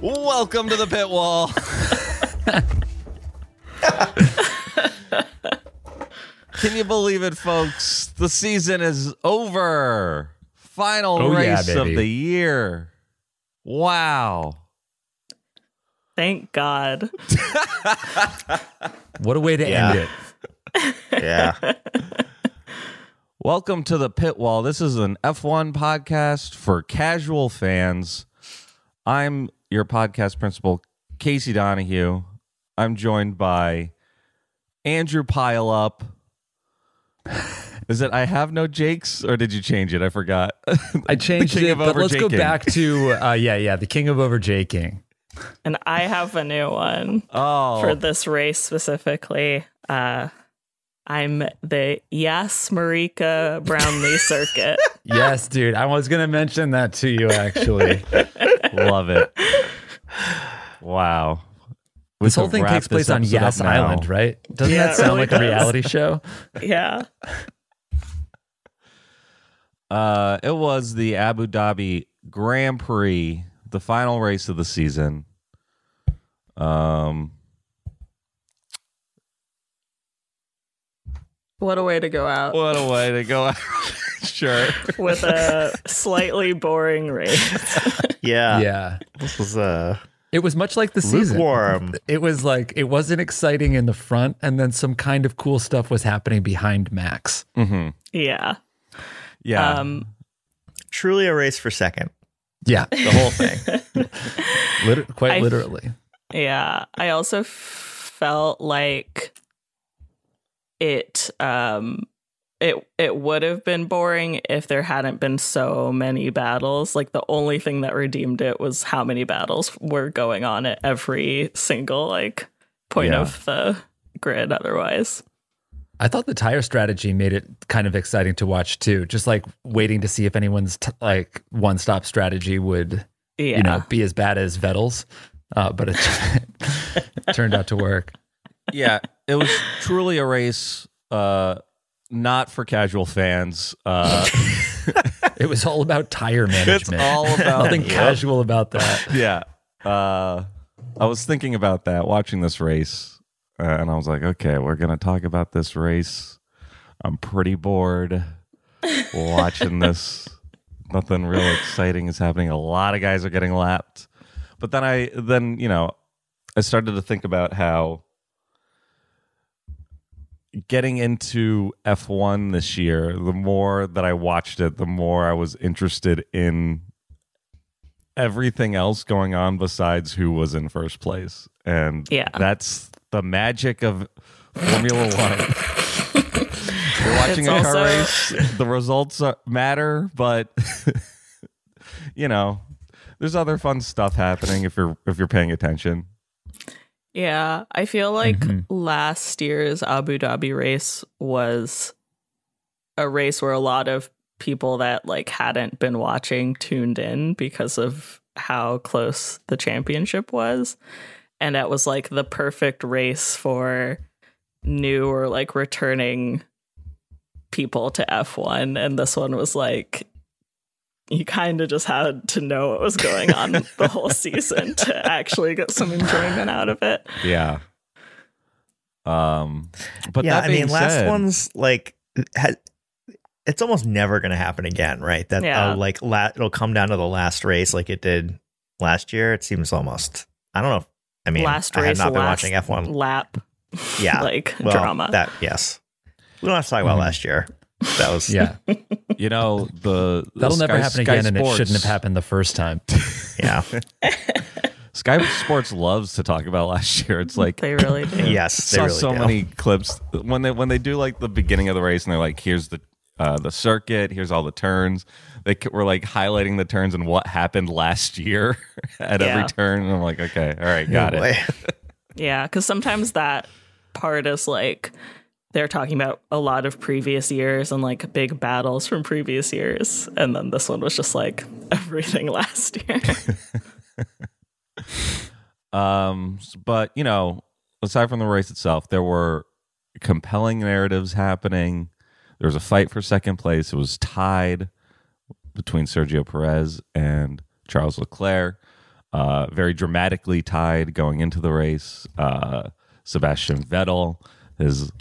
Welcome to the pit wall. Can you believe it, folks? The season is over. Final Oh, yeah, race of the year. Wow. Thank God. What a way to Yeah. end it. Yeah. Welcome to the pit wall. This is an F1 podcast for casual fans. I'm your podcast principal, Casey Donahue. I'm joined by Andrew Pileup. Is it I have no Jakes or did you change it? I forgot. I changed The king it, of but let's go overjaking. back to uh, yeah, yeah, the king of over J King. And I have a new one Oh, for this race specifically. Uh, I'm the Yas Marika Brownlee circuit. Yes, dude. I was gonna mention that to you actually. love it. Wow. We this whole thing takes place on episode Yas now. Island, right? Doesn't Yeah, that sound really like does. a reality show? yeah. Uh, it was the Abu Dhabi Grand Prix, the final race of the season. Um, What a way to go out what a way to go! Out. sure. with a slightly boring race. Yeah. yeah. This was uh It was much like the season. lukewarm. It was like it wasn't exciting in the front, and then some kind of cool stuff was happening behind Max. Mm-hmm. yeah. Yeah. Um, Truly a race for second. Yeah, The whole thing. liter- quite I- literally. Yeah, I also felt like it um it it would have been boring if there hadn't been so many battles. Like the only thing that redeemed it was how many battles were going on at every single like point Yeah. of the grid otherwise. I thought the tire strategy made it kind of exciting to watch too. Just like waiting to see if anyone's t- like one stop strategy would, Yeah. you know, be as bad as Vettel's. Uh, but it turned out to work. Yeah. It was truly a race, uh, not for casual fans. Uh, It was all about tire management. it's all about Nothing Yep. casual about that. yeah. Uh, I was thinking about that watching this race, uh, and I was like, okay, we're gonna talk about this race. I'm pretty bored watching this. Nothing real exciting is happening. A lot of guys are getting lapped, but then I then you know I started to think about how getting into F1 this year, the more that I watched it, the more I was interested in everything else going on besides who was in first place. And Yeah. that's the magic of Formula One. You're watching It's a car also- race, the results are, matter, but you know, there's other fun stuff happening if you're if you're paying attention. Yeah, I feel like Mhm. last year's Abu Dhabi race was a race where a lot of people that like hadn't been watching tuned in because of how close the championship was. And it was like the perfect race for new or like returning people to F1 and this one was like you kind of just had to know what was going on the whole season to actually get some enjoyment out of it. Yeah. Um, but yeah, that I being mean, last one's like, ha- it's almost never going to happen again, right? That Yeah. uh, like la- it'll come down to the last race, like it did last year. It seems almost. I don't know. if I mean, last I have race, not been last watching F1. lap. Yeah, like well, drama. That yes, we don't have to talk about last year. That was Yeah. You know the the That'll never Sky- happen Sky again, and it shouldn't have happened the first time. yeah. Sky Sports loves to talk about last year. It's like they really do. yes, they saw really so do. many clips when they when they do like the beginning of the race and they're like, here's the uh, the circuit, here's all the turns. They were like highlighting the turns and what happened last year at Yeah. every turn. And I'm like, okay, all right, got Oh, it. Yeah, because sometimes that part is like they're talking about a lot of previous years and like big battles from previous years, and then this one was just like everything last year. Um, but you know, aside from the race itself, there were compelling narratives happening. There was a fight for second place. It was tied between Sergio Perez and Charles Leclerc. Uh, very dramatically tied going into the race. Uh, Sebastian Vettel, his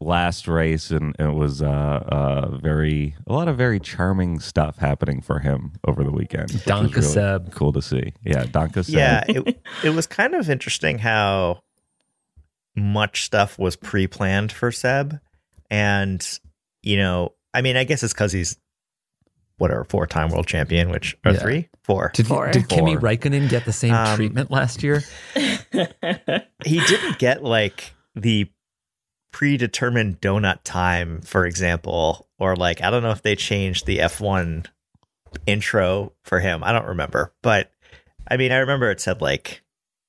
last race, and it was uh, uh, very a lot of very charming stuff happening for him over the weekend. which was really Seb. Cool to see. Yeah, Danke Seb. yeah, it, it was kind of interesting how much stuff was pre-planned for Seb, and you know, I mean, I guess it's because he's whatever four-time world champion, which or Yeah. three, four. Did, Four. did Kimi Räikkönen get the same Um, treatment last year? he didn't get like the predetermined donut time, for example, or like I don't know if they changed the F1 intro for him. I don't remember, but I mean, I remember it said like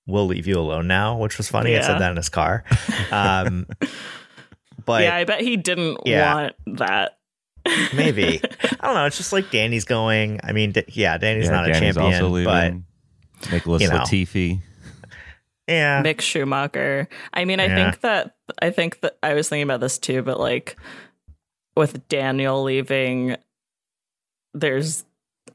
"We'll leave you alone now," which was funny. It said that in his car. Um, but yeah, I bet he didn't Yeah. want that. maybe I don't know. It's just like Danny's going. I mean, D- yeah, Danny's Yeah, not a Danny's champion, also but leaving. Nicholas you know. Latifi. yeah, Mick Schumacher. I mean, I Yeah. think that I think that I was thinking about this too, but like with Daniel leaving, there's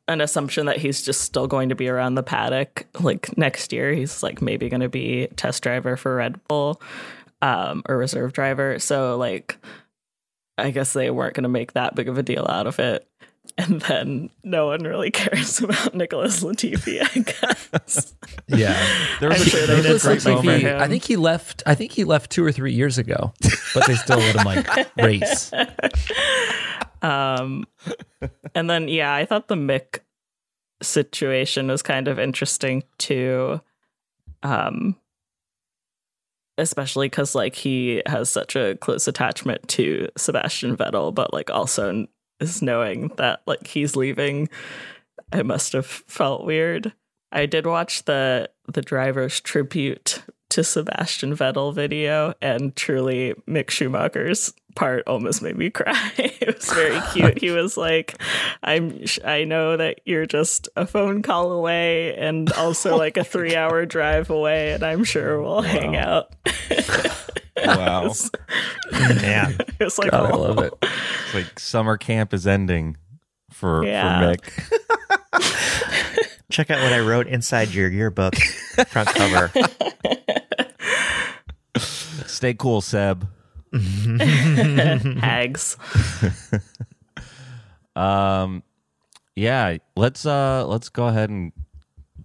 an assumption that he's just still going to be around the paddock like next year. He's like maybe going to be test driver for Red Bull um, or reserve driver. So like, I guess they weren't going to make that big of a deal out of it. And then no one really cares about Nicholas Latifi, I guess. Yeah. There was I'm a, sure there was a great moment. I think he left. I think he left two or three years ago, but they still let him like race. Um, and then yeah, I thought the Mick situation was kind of interesting too. Um, especially because like he has such a close attachment to Sebastian Vettel, but like also is knowing that like he's leaving. I must have felt weird. I did watch the the driver's tribute to Sebastian Vettel video, and truly Mick Schumacher's part almost made me cry. it was very cute. He was like, "I'm I know that you're just a phone call away, and also oh like a three hour drive away, and I'm sure we'll hang out." Wow. yeah. It's like, God, I oh. love it. It's like summer camp is ending for, Yeah. for Mick. Check out what I wrote inside your yearbook front cover. Stay cool, Seb. hags. Um, yeah, let's uh let's go ahead and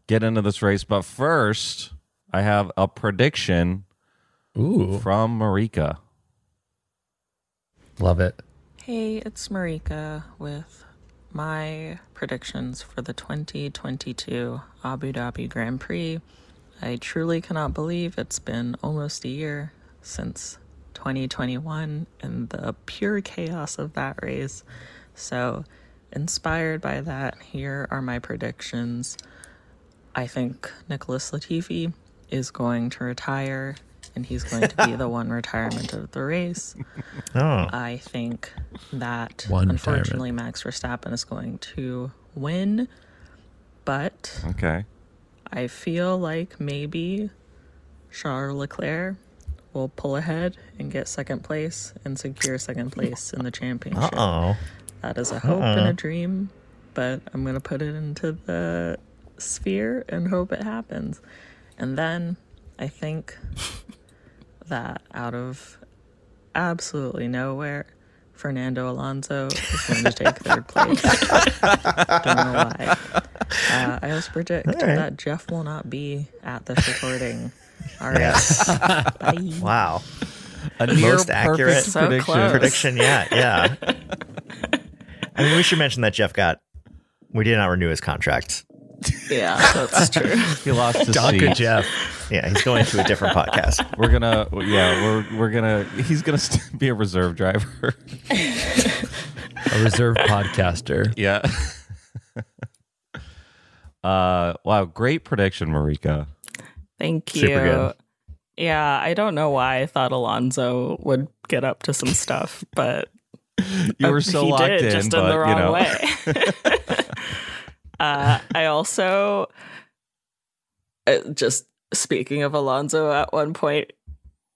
get into this race. But first, I have a prediction Ooh, from Marika. love it. Hey, it's Marika with my predictions for the 2022 Abu Dhabi Grand Prix. I truly cannot believe it's been almost a year since 2021 and the pure chaos of that race. So, inspired by that, here are my predictions. I think Nicholas Latifi is going to retire and he's going to be the one retirement of the race. Oh, I think that One unfortunately Max Verstappen is going to win, but Okay. I feel like maybe Charles Leclerc will pull ahead and get second place and secure second place in the championship. oh. That is a hope and a dream, but I'm going to put it into the sphere and hope it happens. And then I think that out of absolutely nowhere, Fernando Alonso is going to take third place. Don't know why. Uh, I also predict All right. that Jeff will not be at this recording. All right. Yes. Bye. wow. A near Most accurate perfect So prediction. Prediction yet. Yeah. I mean, we should mention that Jeff got, we did not renew his contract. Yeah, that's true. He lost his Donka seat. Jeff. Yeah, he's going to a different podcast. We're gonna, yeah, we're we're gonna. He's gonna st- be a reserve driver. a reserve podcaster. yeah. uh, wow, great prediction, Marika. Thank you. Super good. Yeah, I don't know why I thought Alonso would get up to some stuff, but You were so he locked did, in, just but in the wrong you know, way. Uh, I also uh, just speaking of Alonso at one point,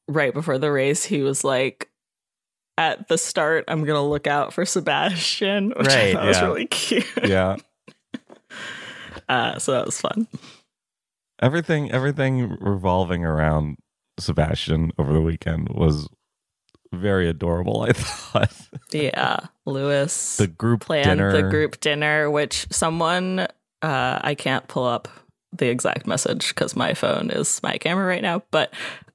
right before the race, he was like. At the start, I'm gonna look out for Sebastian, which I Right, thought was really cute. yeah. Uh, so that was fun. Everything, everything revolving around Sebastian over the weekend was very adorable. I thought Yeah, Lewis. the group planned dinner, the group dinner, which someone uh, I can't pull up the exact message because my phone is my camera right now, but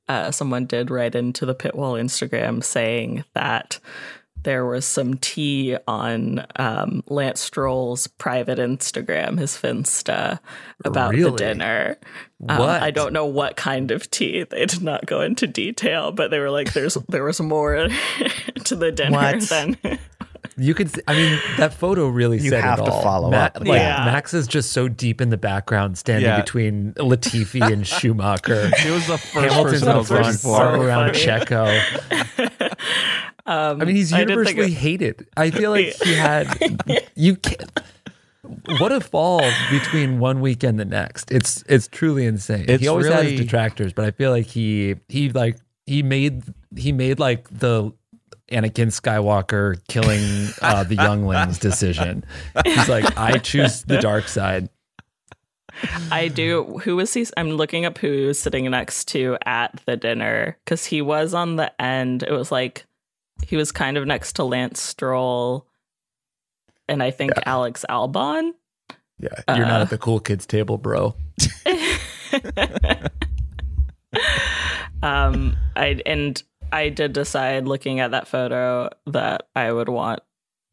uh, someone did write into the Pitwall Instagram saying that there was some tea on um, Lance Stroll's private Instagram, his Finsta, about Really? the dinner. Um, What? I don't know what kind of tea. They did not go into detail, but they were like, "There's there was more to the dinner What? than." You could, I mean, that photo really You said have it to all. follow Ma- up with Like that. Max is just so deep in the background, standing Yeah. between Latifi and Schumacher. He was the first Hamilton's person in I was front, looking so around funny. Checo. Um, I mean, he's I did universally it- hated. I feel like he had you can't. What a fall between one week and the next. It's it's truly insane. It's he always had his detractors, but I feel like he he like he made he made like the Anakin Skywalker killing uh, the younglings decision. He's like, I choose the dark side. I do. Who was he? I'm looking up who he was sitting next to at the dinner because he was on the end. It was like he was kind of next to Lance Stroll and I think Alex Albon. Yeah, you're not Uh. at the cool kids table, bro. um, I and I did decide looking at that photo that I would want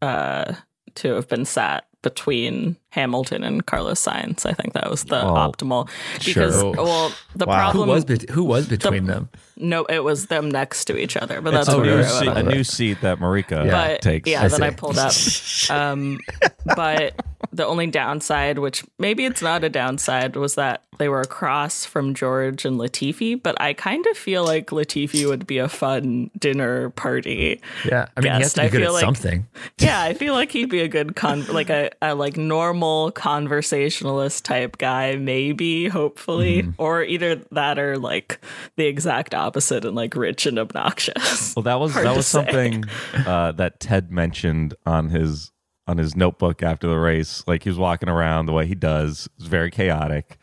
uh to have been sat between Hamilton and Carlos Sainz. I think that was the Oh, optimal because sure. well the Wow. Who problem was bet who was between them? no it was them next to each other but that's a, new seat, a new seat that Marika Yeah. but takes. yeah I then I pulled up um but the only downside which maybe it's not a downside was that they were across from George and Latifi but I kind of feel like Latifi would be a fun dinner party Yeah, I mean, he has to be I good feel at like- something. yeah I feel like he'd be a good con like a, a like normal conversationalist type guy maybe hopefully Mm-hmm. or either that or like the exact opposite and like rich and obnoxious Well, that was Hard that was say. something uh, that Ted mentioned on his on his notebook after the race. Like he was walking around the way he does, it's very chaotic,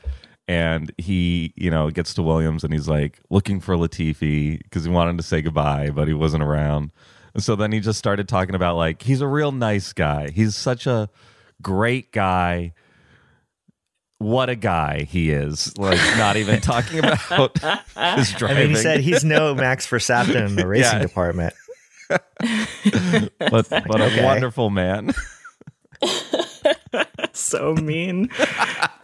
and he you know gets to Williams and he's like looking for Latifi because he wanted to say goodbye, but he wasn't around. And so then he just started talking about like he's a real nice guy. He's such a great guy. What a guy he is! Like not even talking about his I driving. mean, he said he's no Max Verstappen in the racing Yeah. department. but, but a Okay. wonderful man. so mean.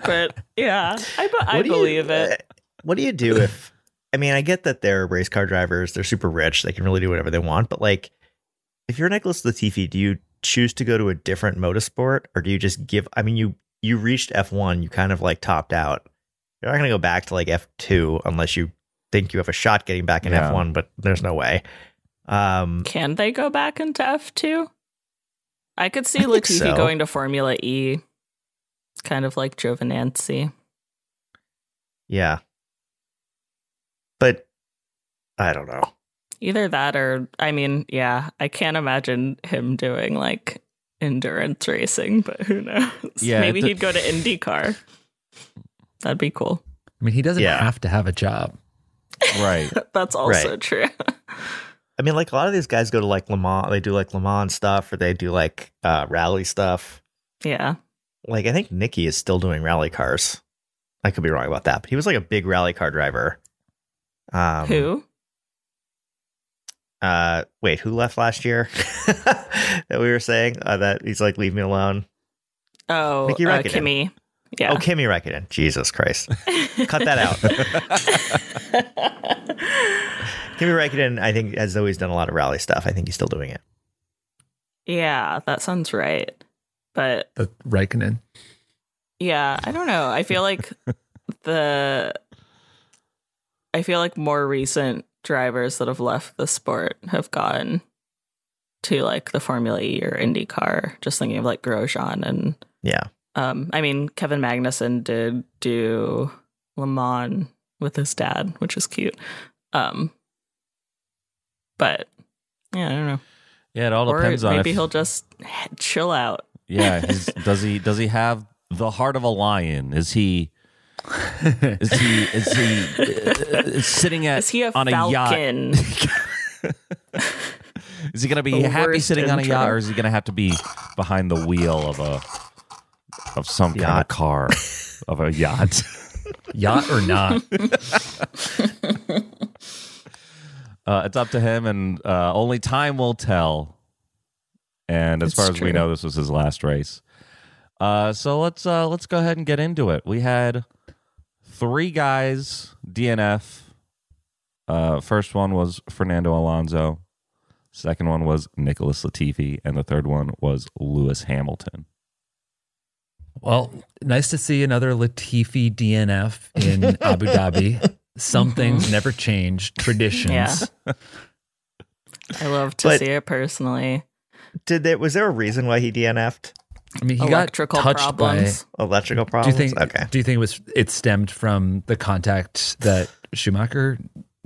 but yeah, I, be- I What do you- believe it. uh, What do you do if? I mean, I get that they're race car drivers; they're super rich; they can really do whatever they want. But like, if you're Nicholas Latifi, do you choose to go to a different motorsport, or do you just give? I mean, you you reached F1, you kind of like topped out. You're not going to go back to like F2 unless you think you have a shot getting back in Yeah. F1, but there's no way. Um, Can they go back into F2? I could see I think Latifi so. going to Formula E. Kind of like Giovinazzi. yeah, but I don't know. Either that or, I mean, yeah, I can't imagine him doing like endurance racing, but who knows? Yeah, Maybe it- he'd go to IndyCar. That'd be cool. I mean, he doesn't Yeah. have to have a job. Right. That's also Right. true. I mean, like a lot of these guys go to like Le Mans, they do like Le Mans stuff, or they do like uh, rally stuff. yeah. like I think Nicky is still doing rally cars. I could be wrong about that, but he was like a big rally car driver. Um, Who? Uh, wait, who left last year? that we were saying uh, that he's like, leave me alone. Oh, Mickey uh, Kimmy. Yeah. Oh, Kimi Räikkönen. Jesus Christ, cut that out. Kimi Räikkönen, I think, has always done a lot of rally stuff. I think he's still doing it. Yeah, that sounds right. But The Raikkonen. yeah, I don't know. I feel like the I feel like more recent drivers that have left the sport have gone to like the Formula E or IndyCar. Just thinking of like Grosjean and Yeah, um I mean Kevin Magnussen did do Le Mans with his dad, which is cute. Um but yeah, I don't know. Yeah, it all Or depends on maybe if, he'll just chill out. Yeah, he's, does he does he have the heart of a lion? Is he is he is he uh, is sitting at Is he a on a yacht? falcon? Is he going to be The happy worst sitting on a yacht, or is he going to have to be behind the wheel of a of some kind of car of a yacht? Yacht or not? Uh, it's up to him, and uh, only time will tell. And as It's far as we know, this was his last race. Uh, so let's uh, let's go ahead and get into it. We had three guys DNF. Uh, first one was Fernando Alonso. Second one was Nicholas Latifi, and the third one was Lewis Hamilton. Well, nice to see another Latifi DNF in Abu Dhabi. Some mm-hmm. things never change. Traditions. Yeah. I love to But- see it personally. did there was there a reason why he DNF'd? I mean, he Electrical got touched problems. Electrical by. Do problems. you think? Okay, Do you think it was it stemmed from the contact that Schumacher?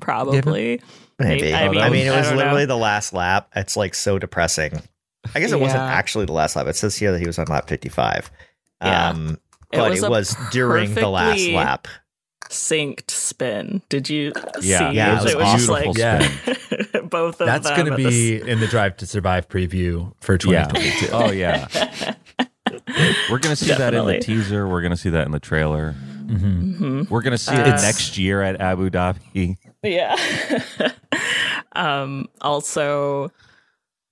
Probably. maybe. I I mean, mean, it was don't know. literally the last lap. It's like so depressing. I guess it wasn't actually the last lap. It says here that he was on lap fifty-five. Yeah. Um, It but was it was during the last lap. Synced spin. Did you Yeah, see? yeah, it was it was just beautiful like Yeah. both of them. That's them. going to at the be in the Drive to Survive preview for Yeah. 2022. Oh yeah. We're gonna see that in the teaser. We're gonna see that in the trailer. Mhm. We're gonna see Uh, it next year at Abu Dhabi. Yeah. um, also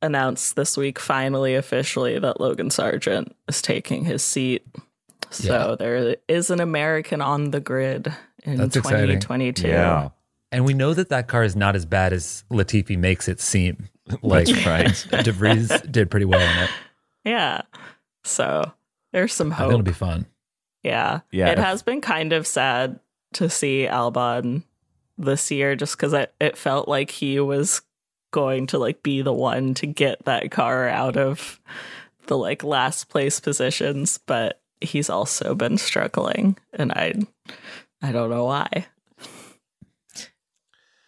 announced this week, finally, officially, that Logan Sargeant is taking his seat. So Yeah. there is an American on the grid in That's exciting. 2022. Yeah, And we know that that car is not as bad as Latifi makes it seem. Like That's right. DeVries did pretty well in it. Yeah. So there's some hope. think it'll be fun. Yeah. Yeah, It has been kind of sad to see Albon this year just because it, it felt like he was going to like be the one to get that car out of the like last place positions, but he's also been struggling and I I don't know why.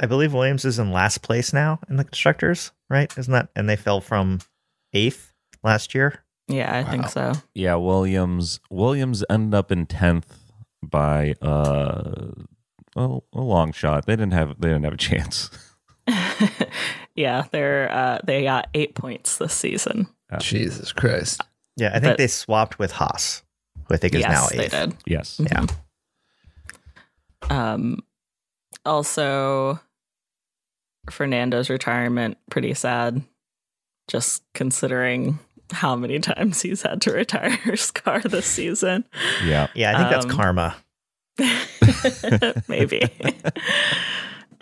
I believe Williams is in last place now in the constructors, right? Isn't that? And they fell from eighth last year. Yeah, I think so. Yeah, Williams Williams ended up in tenth by uh a, a long shot. They didn't have they didn't have a chance. yeah, they're uh they got 8 points this season. Jesus Christ. Yeah, I think But- they swapped with Haas, who I think is yes, now they eighth. did. Yes. Yeah. Um, also, Fernando's retirement pretty sad. Just considering how many times he's had to retire his car this season. Yeah. Yeah, I think that's Um, karma. Maybe.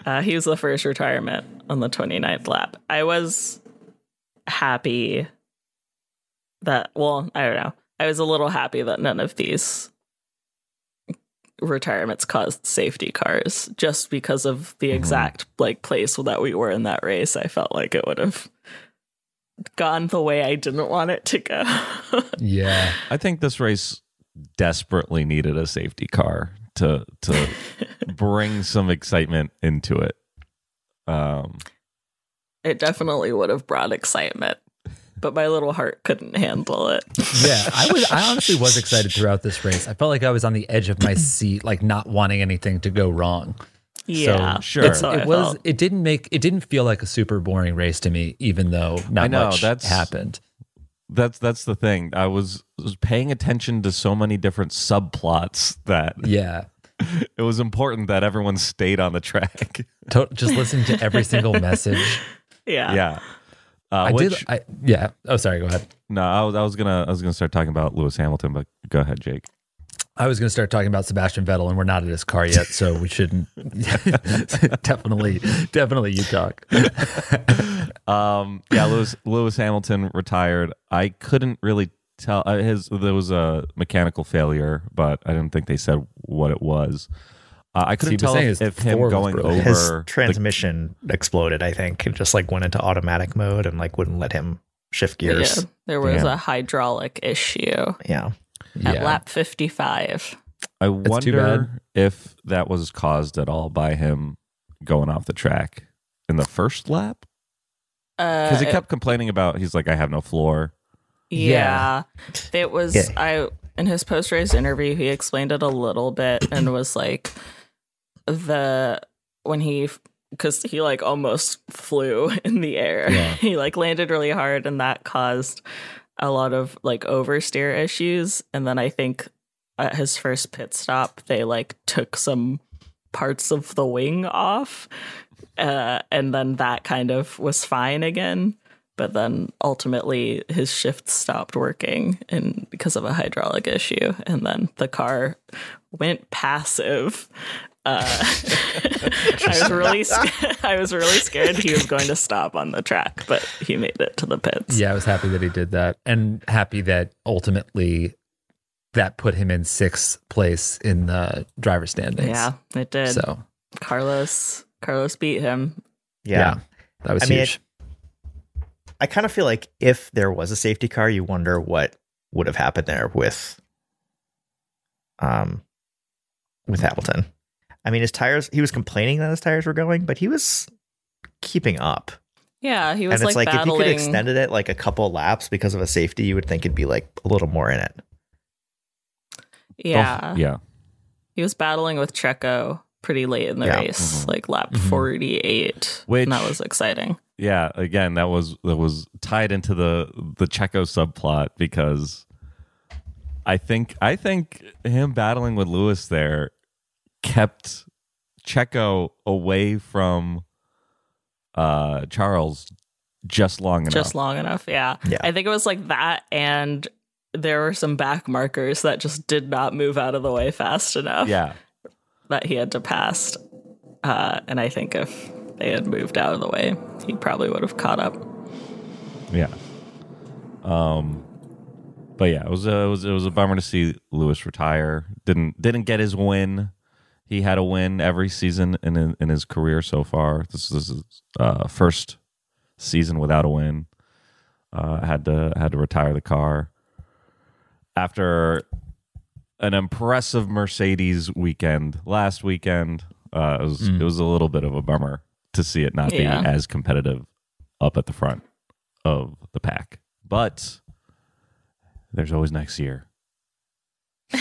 Uh, he was the first retirement on the 29th lap. I was happy that, well, I don't know. I was a little happy that none of these retirements caused safety cars just because of the exact like place that we were in that race. I felt like it would have gone the way I didn't want it to go. Yeah. I think this race desperately needed a safety car to to bring some excitement into it. Um it definitely would have brought excitement, but my little heart couldn't handle it. Yeah. I was I honestly was excited throughout this race. I felt like I was on the edge of my seat, like not wanting anything to go wrong. Yeah, sure. that's It's, how I it was felt. it didn't make it didn't feel like a super boring race to me, even though not I know, much that's- happened. That's that's the thing. I was, was paying attention to so many different subplots that Yeah. it was important that everyone stayed on the track. To- just listening to every single message. Yeah. yeah. Uh, I which, did. I yeah. Oh, sorry. Go ahead. no, I was, I was gonna I was gonna start talking about Lewis Hamilton, but go ahead, Jake. I was going to start talking about Sebastian Vettel, and we're not at his car yet, so we shouldn't. definitely, definitely, you talk. Um, yeah, Lewis Lewis Hamilton retired. I couldn't really tell uh, his there was a mechanical failure, but I didn't think they said what it was. Uh, I couldn't he tell if, if him going over His the- transmission exploded, I think, and just like went into automatic mode and like wouldn't let him shift gears. Yeah, there was Damn. a hydraulic issue Yeah. at Yeah. lap 55. I too wonder if that was caused at all by him going off the track in the first lap because he Uh, kept complaining about. He's like, I have no floor. Yeah. It was Yeah. I in his post race interview he explained it a little bit and was like the when he cuz he like almost flew in the air. Yeah. he like landed really hard and that caused a lot of like oversteer issues and then I think at his first pit stop they like took some parts of the wing off uh, and then that kind of was fine again but then ultimately his shift stopped working and because of a hydraulic issue and then the car went passive uh, I was really scared. I was really scared he was going to stop on the track, but he made it to the pits. Yeah, I was happy that he did that, and happy that ultimately that put him in sixth place in the driver standings. yeah, it did. So Carlos, Carlos beat him. Yeah. that was I mean, huge. I kind of feel like if there was a safety car, you wonder what would have happened there with um with Hamilton. I mean, his tires he was complaining that his tires were going, but he was keeping up. Yeah, he was and it's like, like, if battling. you could extended it like a couple laps because of a safety, you would think it'd be like a little more in it. yeah, Oh, yeah. he was battling with Checo pretty late in the Yeah. race, like lap Mhm. forty-eight, Which- and that was exciting. Yeah, again, that was that was tied into the the Checo subplot because I think I think him battling with Lewis there kept Checo away from uh Charles just long enough. Just long enough, yeah. Yeah. I think it was like that, and there were some back markers that just did not move out of the way fast enough. Yeah. That he had to pass. Uh, and I think if they had moved out of the way, he probably would have caught up. Yeah. Um but yeah, it was a, it was it was a bummer to see Lewis retire. Didn't didn't get his win. He had a win every season in in his career so far. This is his uh, first season without a win. Uh, had to had to retire the car after an impressive Mercedes weekend last weekend. Uh, it was it was a little bit of a bummer to see it not Yeah. be as competitive up at the front of the pack. But there's always next year.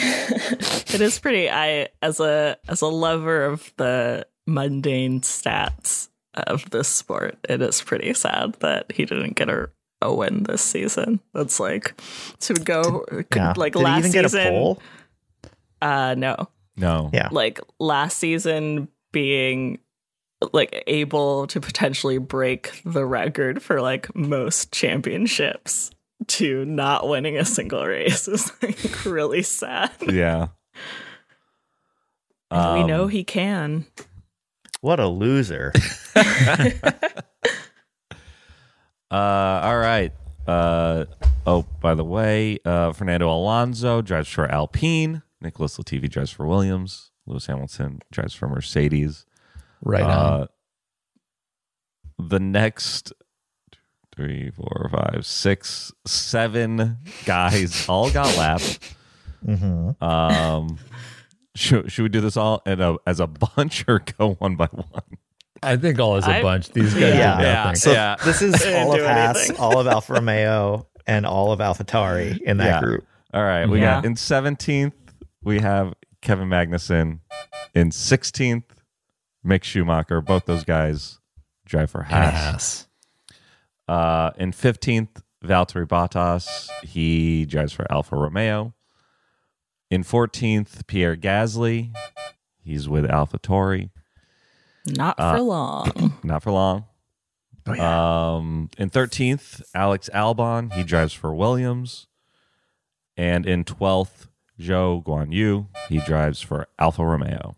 It is pretty. I as a as a lover of the mundane stats of this sport, it is pretty sad that he didn't get a, a win this season. That's like to go Yeah. like Did last he even get season. A pole? Uh, no, No. Yeah. like last season being like able to potentially break the record for like most championships to not winning a single race is like really sad. Yeah. And we Um, know he can. What a loser. Uh, all right. Uh, oh, by the way, uh, Fernando Alonso drives for Alpine. Nicholas Latifi drives for Williams. Lewis Hamilton drives for Mercedes. right on. Uh, the next three, four, five, six, seven guys all got lapped. hmm Um, should, should we do this all in a, as a bunch or go one by one? I think all as a I- bunch. These guys Yeah. did Yeah. So Yeah. this is all of do Haas, all of Alfa Romeo, and all of AlphaTauri in that Yeah. group. All right, we Yeah. got in 17th, we have Kevin Magnussen. In 16th, Mick Schumacher. Both those guys drive for And Haas. Haas. Uh, in 15th, Valtteri Bottas. He drives for Alfa Romeo. In 14th, Pierre Gasly. He's with AlphaTauri. Not Uh, for long. Not for long. Um, in 13th, Alex Albon. He drives for Williams. And in 12th, Joe Guan Yu. He drives for Alfa Romeo.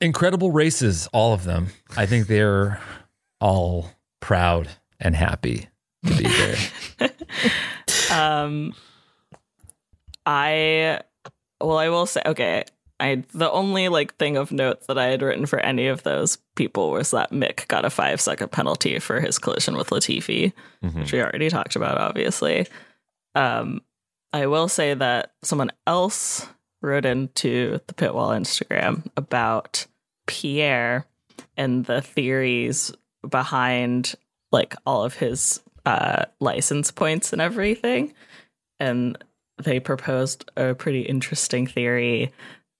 Incredible races, all of them. I think they're all proud and happy to be there. um I well I will say okay. I the only like thing of note that I had written for any of those people was that Mick got a five second penalty for his collision with Latifi, Mhm. which we already talked about, obviously. Um I will say that someone else wrote into the Pitwall Instagram about Pierre and the theories behind like all of his uh license points and everything. And they proposed a pretty interesting theory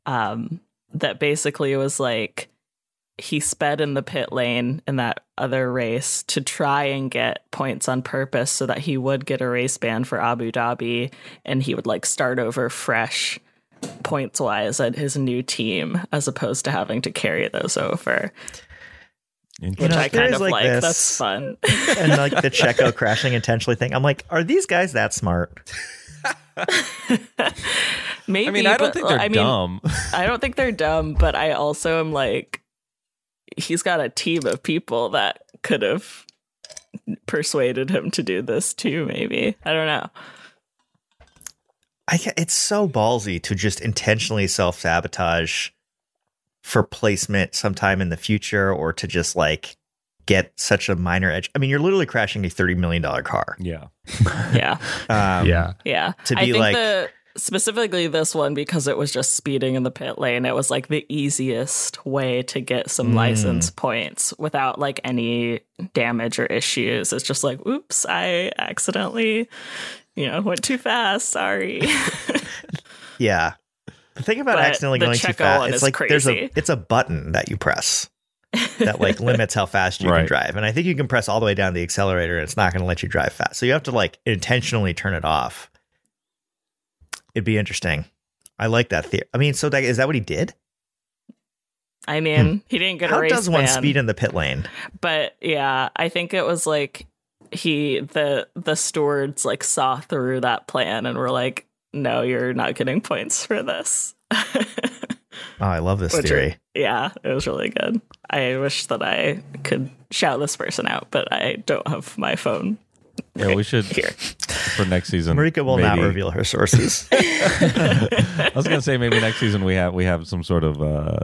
um that basically was like he sped in the pit lane in that other race to try and get points on purpose so that he would get a race ban for Abu Dhabi and he would like start over fresh points wise at his new team as opposed to having to carry those over which You know, I kind of like like. this- That's fun. and like the Checo crashing intentionally thing. I'm like, are these guys that smart? Maybe. I mean, I don't but- think they're I mean, dumb. I don't think they're dumb, but I also am like, he's got a team of people that could have persuaded him to do this too. Maybe I don't know. I it's so ballsy to just intentionally self sabotage for placement sometime in the future, or to just like get such a minor edge. I mean, you're literally crashing a thirty million dollar car. Yeah. Yeah, Um, yeah. yeah. To I be think like- the specifically this one because it was just speeding in the pit lane. It was like the easiest way to get some Mm. license points without like any damage or issues. It's just like, oops, I accidentally, you know, went too fast. Sorry. yeah. The thing about But accidentally going too fast, it's is like there's a it's a button that you press that like limits how fast you can drive. And I think you can press all the way down the accelerator and it's not going to let you drive fast. So you have to like intentionally turn it off. It'd be interesting. I like that theory. I mean, so that, is that what he did? I mean, hmm. he didn't get a race. How does one ban, speed in the pit lane? but yeah, I think it was like he the the stewards like saw through that plan and were like, "No, you're not getting points for this." Oh, I love this Which- theory. yeah, it was really good. I wish that I could shout this person out, but I don't have my phone Yeah, we should here. for next season. Marika will not reveal her sources. I was gonna say maybe next season we have we have some sort of uh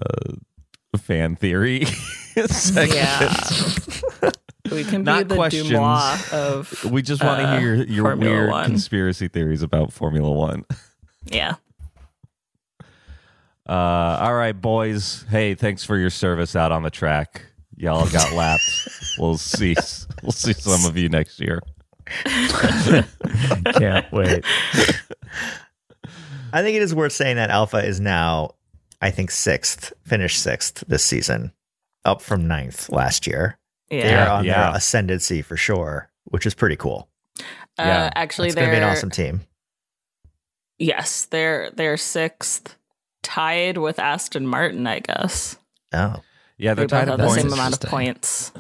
fan theory. Yeah. We can Not be Not the questions. Dumois of We just want to uh, hear your, your Formula weird One. conspiracy theories about Formula One. yeah. Uh, all right, boys. Hey, thanks for your service out on the track. Y'all got lapped. we'll see. We'll see some of you next year. Can't wait. I think it is worth saying that Alfa is now, I think, sixth, finished sixth this season, up from ninth last year. Yeah. They're on yeah. their ascendancy for sure, which is pretty cool. Uh, Yeah, actually, It's going to they're be an awesome team. yes, they're they're sixth, tied with Aston Martin. I guess Oh, Yeah, they they're both tied have at the same amount of points.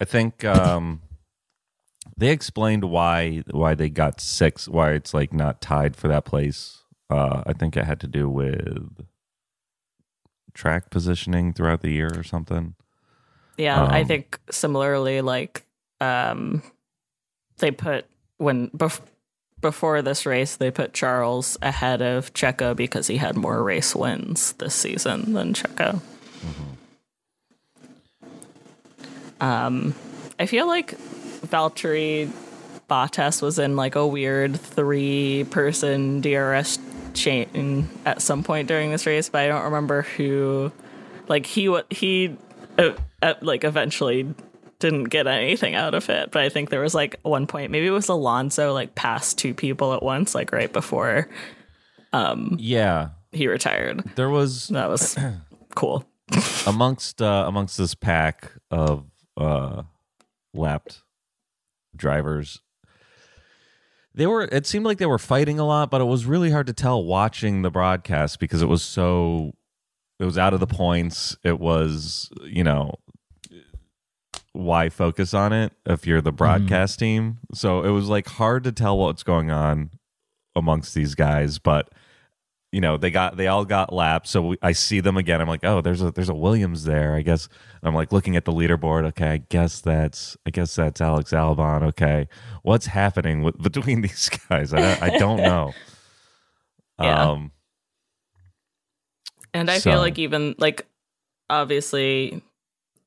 I think um, they explained why why they got six. Why it's like not tied for that place. Uh, I think it had to do with track positioning throughout the year or something. Yeah, I Um, think similarly, like um, they put when bef- before this race, they put Charles ahead of Checo because he had more race wins this season than Checo. Um, I feel like Valtteri Bottas was in like a weird three-person DRS chain at some point during this race, but I don't remember who. Like he he uh, uh, like eventually didn't get anything out of it, but I think there was like one point maybe it was Alonso like passed two people at once, like right before um Yeah, he retired. there was That was cool. amongst uh, amongst this pack of uh, lapped drivers. They were. It seemed like they were fighting a lot, but it was really hard to tell watching the broadcast because it was so. It was out of the points. It was, you know, why focus on it if you're the mm-hmm. broadcast team? So it was like hard to tell what's going on amongst these guys, but you know they got they all got laps. So we, I see them again. I'm like, oh, there's a there's a Williams there. I guess I'm like looking at the leaderboard. Okay, I guess that's I guess that's Alex Albon. Okay, what's happening with, between these guys? I, I don't know. Yeah. Um, And I So- feel like even like obviously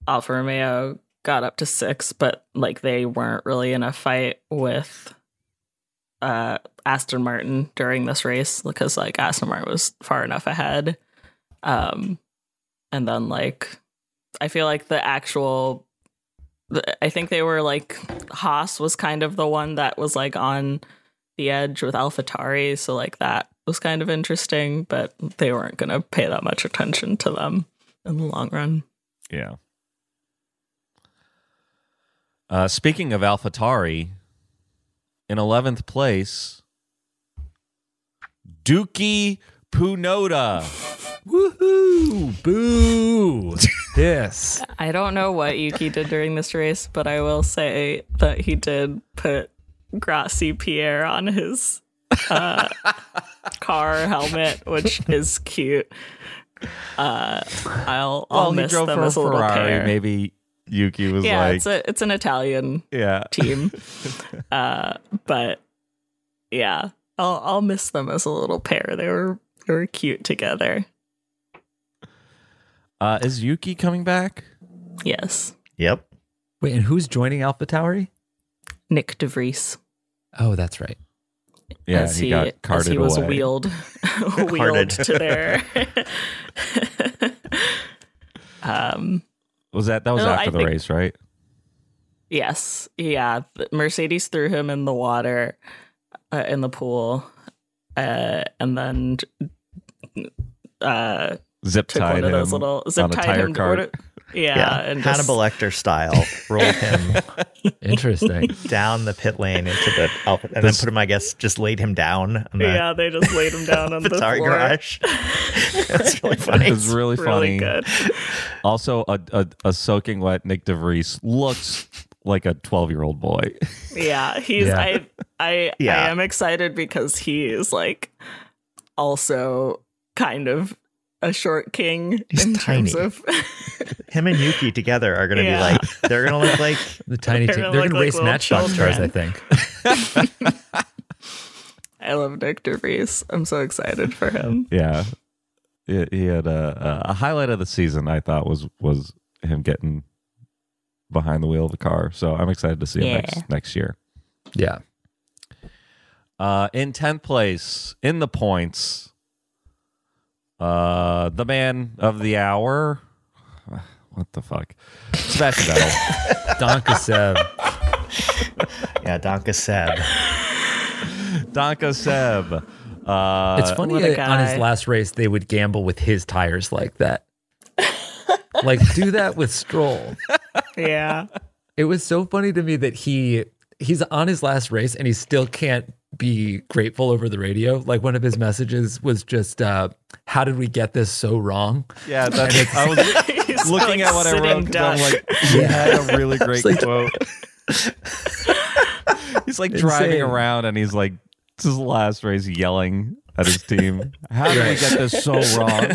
Alfa Romeo got up to six, but like they weren't really in a fight with uh Aston Martin during this race because like Aston Martin was far enough ahead. Um and then like I feel like the actual the- I think they were like Haas was kind of the one that was like on the edge with AlphaTauri, so like that was kind of interesting, but they weren't going to pay that much attention to them in the long run. Yeah. Uh, speaking of AlphaTauri, in eleventh place, Dookie Punoda. Woohoo! Boo! Yes. I don't know what Yuki did during this race, but I will say that he did put Grassy Pierre on his uh, car helmet, which is cute. Uh, I'll I'll Well, he miss drove them for as a little Ferrari. pair. Maybe Yuki was yeah, like, it's a it's an Italian yeah. team. uh, but yeah, I'll I'll miss them as a little pair. They were they were cute together. Uh, is Yuki coming back? Yes, Yep. Wait, and who's joining Alpha Tauri? Nick DeVries. Oh, that's right. Yeah, as he, he, got as carted he was away. wheeled wheeled to there. um. Was that that was No, I after the think- race, right? Yes. Yeah. Mercedes threw him in the water, uh, in the pool, uh, and then uh, Zip tied one of those him little zip on a tied tire him. cart. What- Yeah, and just- Hannibal Lecter style, rolled him Interesting. down the pit lane into the Alpha, and then put him, I guess, just laid him down on the yeah, they just laid him down on the Atari floor. garage. That's really funny. It was really funny. Really good. Also, a, a, a soaking wet Nick DeVries looks like a 12 year old boy. Yeah, he's Yeah. I I Yeah. I am excited because he is like also kind of a short king He's in terms tiny. of Him and Yuki together are going to Yeah. be like, they're going to look like, The tiny They're team. gonna They're going to like race little Matchbox cars, I think. I love Nick DeVries. I'm so excited for him. yeah. He, he had a, a highlight of the season, I thought, was was him getting behind the wheel of a car. So I'm excited to see him Yeah. next, next year. Yeah. Uh, in 10th place, in the points, uh, the man of the hour. What the fuck? Sebastian Vettel. Donka Seb. yeah, Donka Seb. Donka Seb. Uh, It's funny what a that on his last race they would gamble with his tires like that. like do that with Stroll. Yeah. It was so funny to me that he he's on his last race and he still can't be grateful over the radio. Like one of his messages was just uh how did we get this so wrong? Yeah, that's, I was looking like, at what I wrote. wrote 'cause I'm like, he had a really great like- quote. he's like driving Insane. around and he's like, this is the last race yelling at his team. How did we get this so wrong?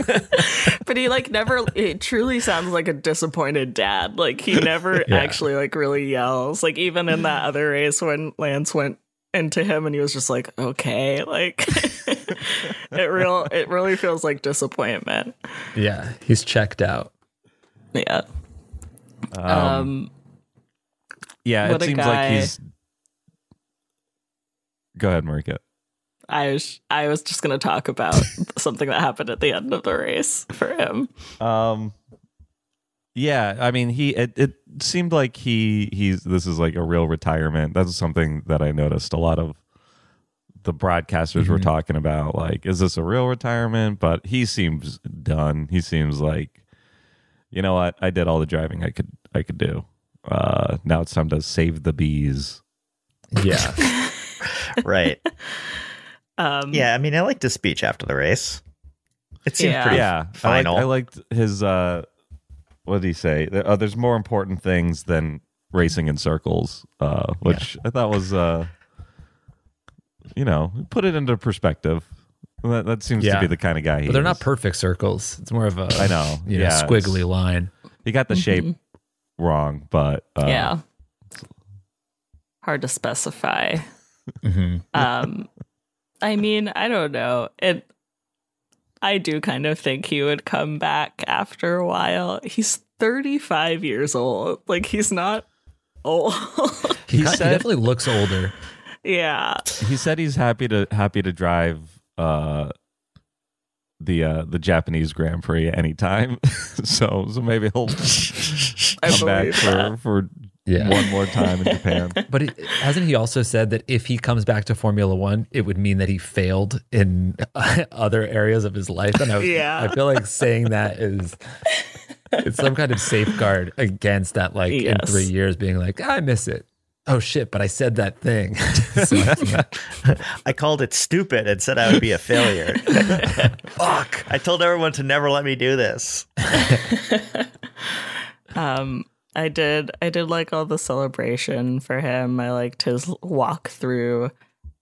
but he like never it truly sounds like a disappointed dad like he never Yeah. actually like really yells like even in that other race when lance went into him and he was just like okay like it real it really feels like disappointment Yeah, he's checked out. yeah um, Yeah, it seems guy. like he's. Go ahead, Marika. i was i was just gonna talk about something that happened at the end of the race for him Um, yeah, I mean, he it, it seemed like he he's this is like a real retirement. That's something that I noticed. A lot of the broadcasters were talking about like, is this a real retirement? But he seems done. He seems like, you know what? I did all the driving I could I could do. Uh, now it's time to save the bees Yeah. right. Um, Yeah, I mean, I liked his speech after the race. It seemed Yeah. pretty yeah, I liked, final. I liked his. Uh, what did he say? Uh, there's more important things than racing in circles, uh, which I thought was, uh, you know, put it into perspective. That, that seems to be the kind of guy he But they're not perfect circles. It's more of a I know. you know, Yeah, squiggly line. He got the shape wrong, but uh, yeah. Hard to specify. hmm Um, I mean, I don't know. It. I do kind of think he would come back after a while. He's 35 years old. Like he's not old. He, He ki- he definitely looks older. yeah. he said he's happy to happy to drive uh the uh the Japanese Grand Prix anytime. so so maybe he'll come back believe for for Yeah. one more time in Japan. But it, hasn't he also said that if he comes back to Formula One, it would mean that he failed in other areas of his life? And I, Yeah. I feel like saying that is it's some kind of safeguard against that. Like in three years, being like, I miss it. Oh shit! But I said that thing. So I I called it stupid and said I would be a failure. Fuck. I told everyone to never let me do this. Um, I did. I did like all the celebration for him. I liked his walk through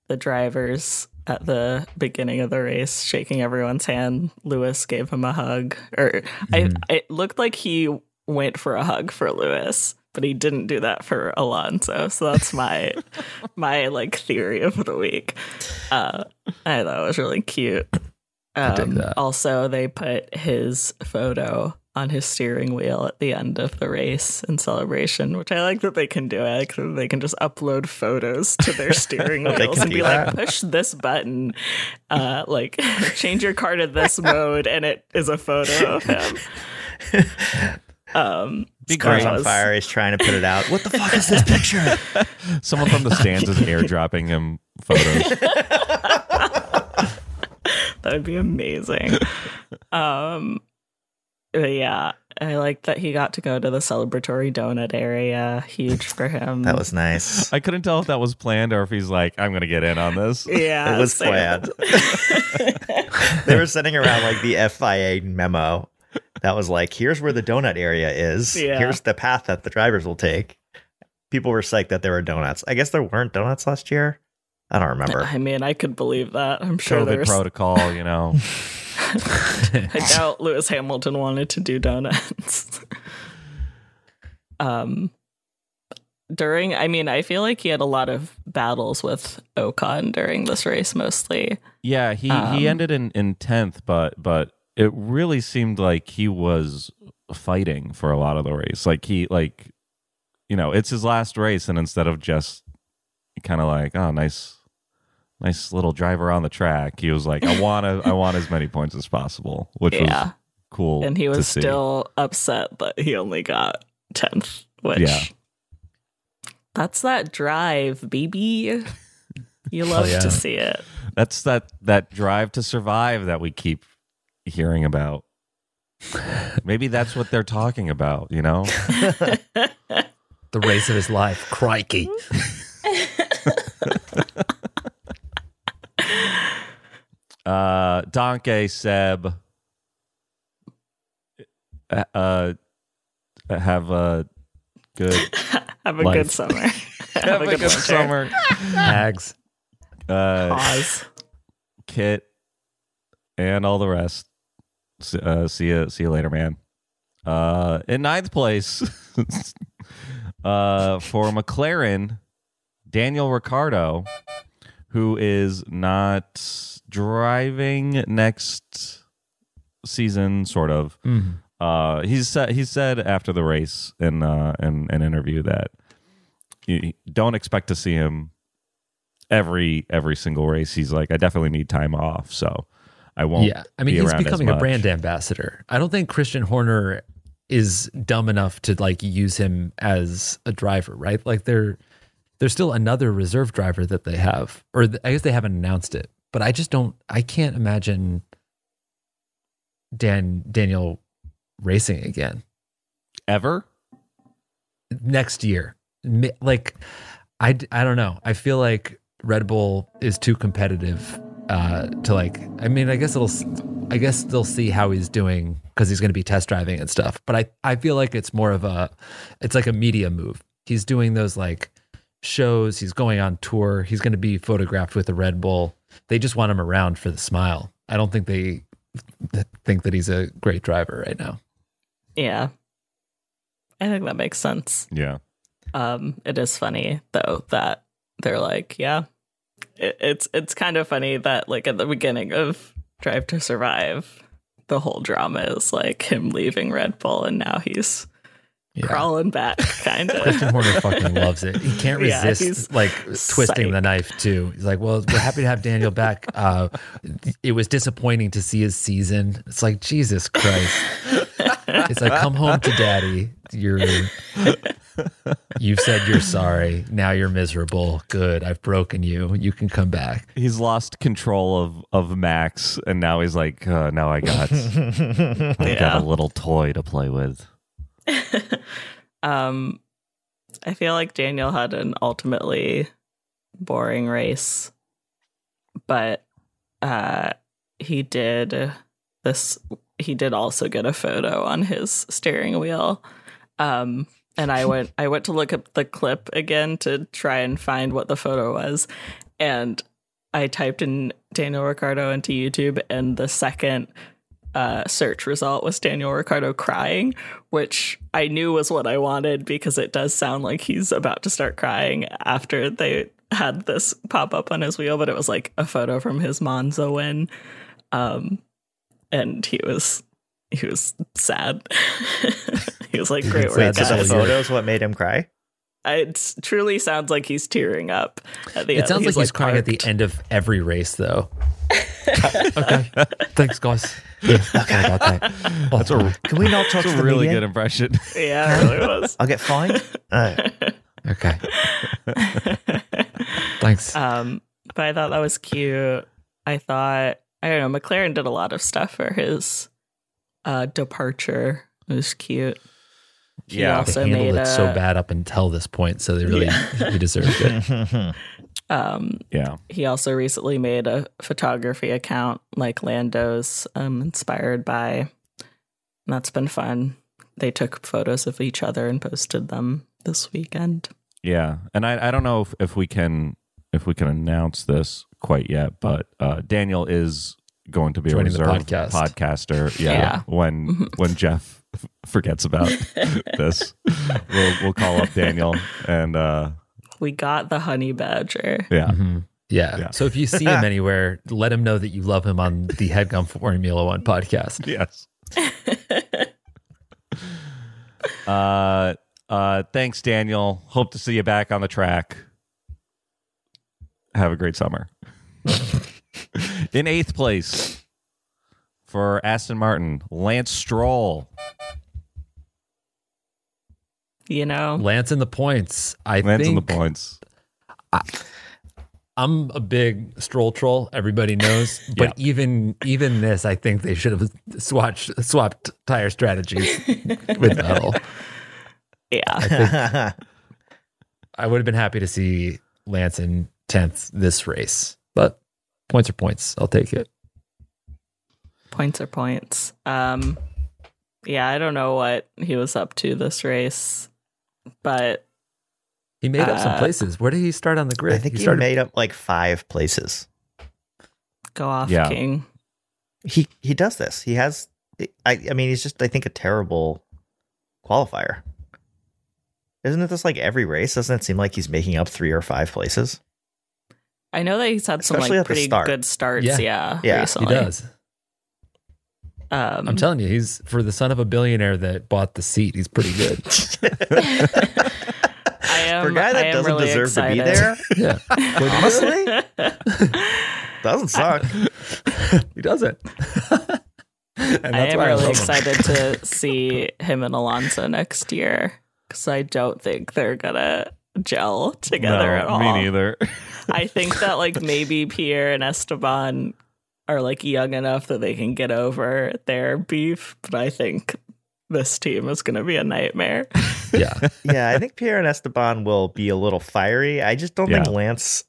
the drivers at the beginning of the race, shaking everyone's hand. Lewis gave him a hug, or I. It looked like he went for a hug for Lewis, but he didn't do that for Alonso. So that's my my like theory of the week. Uh, I thought it was really cute. Um, that. also, they put his photo on his steering wheel at the end of the race in celebration, which I like that they can do. I like that they can just upload photos to their steering wheels and do be like, push this button, uh, like change your car to this mode, and it is a photo of him. Um, Be His car's on fire. He's trying to put it out. What the fuck is this picture? Someone from the stands is airdropping him photos. That would be amazing. um, but yeah, I like that he got to go to the celebratory donut area. Huge for him. That was nice. I couldn't tell if that was planned or if he's like, I'm gonna get in on this. yeah, it was same. planned. they were sending around like the FIA memo that was like, here's where the donut area is. Yeah. Here's the path that the drivers will take. People were psyched that there were donuts. I guess there weren't donuts last year. I don't remember. I mean, I could believe that. I'm sure COVID there's. protocol, you know. I doubt Lewis Hamilton wanted to do donuts. um, during, I mean, I feel like he had a lot of battles with Ocon during this race, mostly. Yeah, he Um, he ended in in tenth, but but it really seemed like he was fighting for a lot of the race. Like he like, you know, it's his last race, and instead of just kind of like, oh, nice, nice little driver on the track, he was like, I want to, I want as many points as possible, which Yeah. was cool. and he to was see. still upset that he only got 10th, which Yeah. that's that drive, baby. You love yeah. to see it. That's that that drive to survive that we keep hearing about. Maybe that's what they're talking about, you know? the race of his life. Crikey. Uh, Donkey Seb. Uh, uh, have a good Have a Life. good summer. Have, a good, winter. summer. Hags. Uh, Pause. Kit and all the rest. Uh, see you. See you later, man. Uh, in ninth place, uh, for McLaren, Daniel Ricciardo, who is not driving next season, sort of. Mhm. Uh, he's said he said after the race in uh, in an interview that you don't expect to see him every every single race. He's like, I definitely need time off, so I won't. Yeah, I mean be he's becoming a brand ambassador. I don't think Christian Horner is dumb enough to like use him as a driver, right? Like they're there's still another reserve driver that they have, or I guess they haven't announced it. But I just don't. I can't imagine Dan Daniel racing again ever. next year. Like I don't know. I feel like Red Bull is too competitive uh, to like. I mean, I guess it'll. I guess they'll see how he's doing because he's going to be test driving and stuff. But I, I feel like it's more of a, it's like a media move. He's doing those like shows. He's going on tour. He's going to be photographed with a Red Bull. They just want him around for the smile. I don't think they think that he's a great driver right now. Yeah. I think that makes sense. Yeah. Um, it is funny though that they're like, yeah, it, it's it's kind of funny that like at the beginning of Drive to Survive, the whole drama is like him leaving Red Bull, and now he's Yeah. crawling back, kind of. Christian of. Horner fucking loves it. He can't resist he's like twisting the knife too. He's like, "Well, we're happy to have Daniel back. Uh, it was disappointing to see his season. It's like Jesus Christ. It's like come home to daddy. You're you've said you're sorry. Now you're miserable. Good. I've broken you. You can come back. He's lost control of of Max, and now he's like, uh, now I got, I got a little toy to play with. um, I feel like Daniel had an ultimately boring race, but uh, he did this. He did also get a photo on his steering wheel. Um, and I went, I went to look up the clip again to try and find what the photo was, and I typed in Daniel Ricciardo into YouTube, and the second uh, search result was Daniel Ricciardo crying, which I knew was what I wanted because it does sound like he's about to start crying after they had this pop up on his wheel, but it was like a photo from his Monza win. Um, and he was he was sad. he was like, "Great work, So the guys." see. photos what made him cry? It truly sounds like he's tearing up. At the It end. sounds like he's, crying at the end of every race, though. okay. Thanks, guys. Yeah, okay, I got that. Oh, That's a, Can we not talk that's to a the really media? good impression. Yeah, it really was. I'll get fined. Okay. Thanks. Um, but I thought that was cute. I thought I don't know. McLaren did a lot of stuff for his uh, departure. It was cute. He Yeah. they also handled made it so bad up until this point, so they really he deserved it. Um, yeah. he also recently made a photography account like Lando's, um, inspired by. And that's been fun. They took photos of each other and posted them this weekend. Yeah, and I, I don't know if, if we can if we can announce this quite yet, but uh, Daniel is going to be Joining a the reserve podcast. podcaster. Yeah, Yeah. when when Jeff f- forgets about this, we'll we'll call up Daniel and uh, We got the honey badger. yeah, Mhm. Yeah. Yeah. So if you see him anywhere, let him know that you love him on the Headgum Formula One podcast. yes. uh, uh, thanks, Daniel. Hope to see you back on the track. Have a great summer. In eighth place for Aston Martin, Lance Stroll. You know, Lance in the points. I Lance in the points. I'm a big stroll troll. Everybody knows, but Yeah. even even this, I think they should have swatched swapped tire strategies with Vettel. yeah. I would have been happy to see Lance in tenth this race, but points are points. I'll take it. points are points. Um, yeah, I don't know what he was up to this race, but He made up some Uh, places. Where did he start on the grid? I think he, started. made up like five places. go off, Yeah. King. He he does this. He has. I I mean, he's just I think a terrible qualifier. Isn't it just like every race? Doesn't it seem like he's making up three or five places? I know that he's had some like pretty start. good starts. Yeah. Yeah, Yeah, he he does. Um, I'm telling you, he's for the son of a billionaire that bought the seat. He's pretty good. I am, For a guy I that am doesn't really deserve to be excited. there, yeah, honestly, doesn't suck. he doesn't. and I am why really love him. excited to see him and Alonso next year because I don't think they're gonna gel together no, at all. me neither. I think that like maybe Pierre and Esteban are like young enough that they can get over their beef, but I think this team is going to be a nightmare. Yeah. yeah, I think Pierre and Esteban will be a little fiery. I just don't think Lance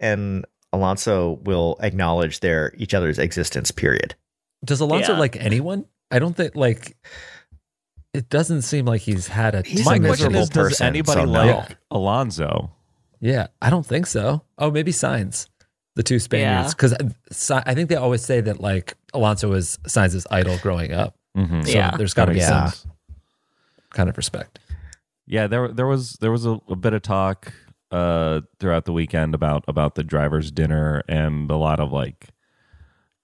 and Alonso will acknowledge their each other's existence. Period. Does Alonso Yeah. like anyone? I don't think like it doesn't seem like he's had a He's My a question miserable is, does anybody so no. like Alonso? Yeah, I don't think so. Oh, maybe Sainz, the two Spaniards, because I think they always say that like Alonso was Sainz' idol growing up. Mm-hmm. So Yeah. there's got to be Yeah. some kind of respect. Yeah, there there was there was a, a bit of talk uh throughout the weekend about about the driver's dinner and a lot of like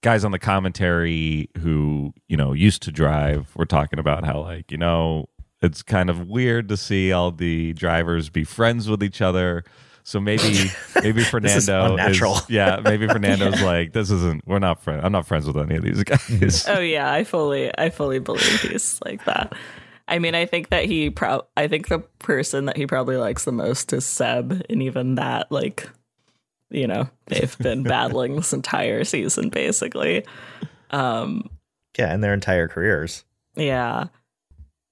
guys on the commentary who, you know, used to drive were talking about how like, you know, it's kind of weird to see all the drivers be friends with each other. So maybe maybe Fernando is unnatural. yeah, maybe Fernando's like this isn't we're not friends. I'm not friends with any of these guys. Oh yeah, I fully I fully believe he's like that. I mean, I think that he pro I think the person that he probably likes the most is Seb, and even that, like, you know, they've been battling this entire season basically. Um, Yeah, and their entire careers. yeah.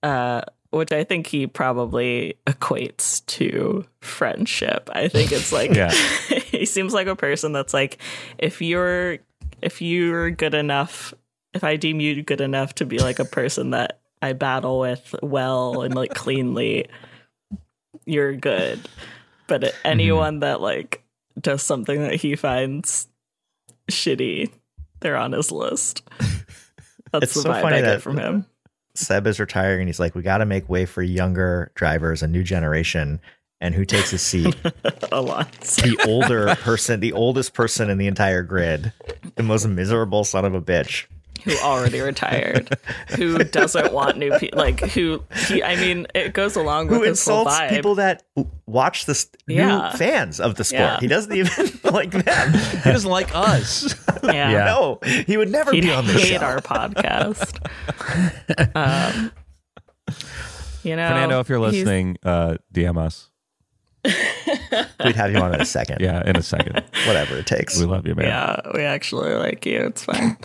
Uh which I think he probably equates to friendship. I think it's like Yeah. he seems like a person that's like if you're if you're good enough if I deem you good enough to be like a person that I battle with well and like cleanly, you're good. But Mm-hmm. anyone that like does something that he finds shitty, they're on his list. That's It's the so vibe funny I that- get from him. Seb is retiring, and he's like, "We got to make way for younger drivers, a new generation." And who takes his seat? A lot. the older person, the oldest person in the entire grid, the most miserable son of a bitch. Who already retired, who doesn't want new people, like who he. I mean, it goes along with Who his whole insults vibe. people that watch this Yeah. new fans of the sport? Yeah. He doesn't even like them. he doesn't like us. yeah. Yeah. No, he would never He'd be on the hate show. our podcast. um, you know, Fernando, if you're listening, uh DM us. We'd have you on in a second. Yeah, in a second. whatever it takes. We love you, man. yeah, we actually like you. It's fine.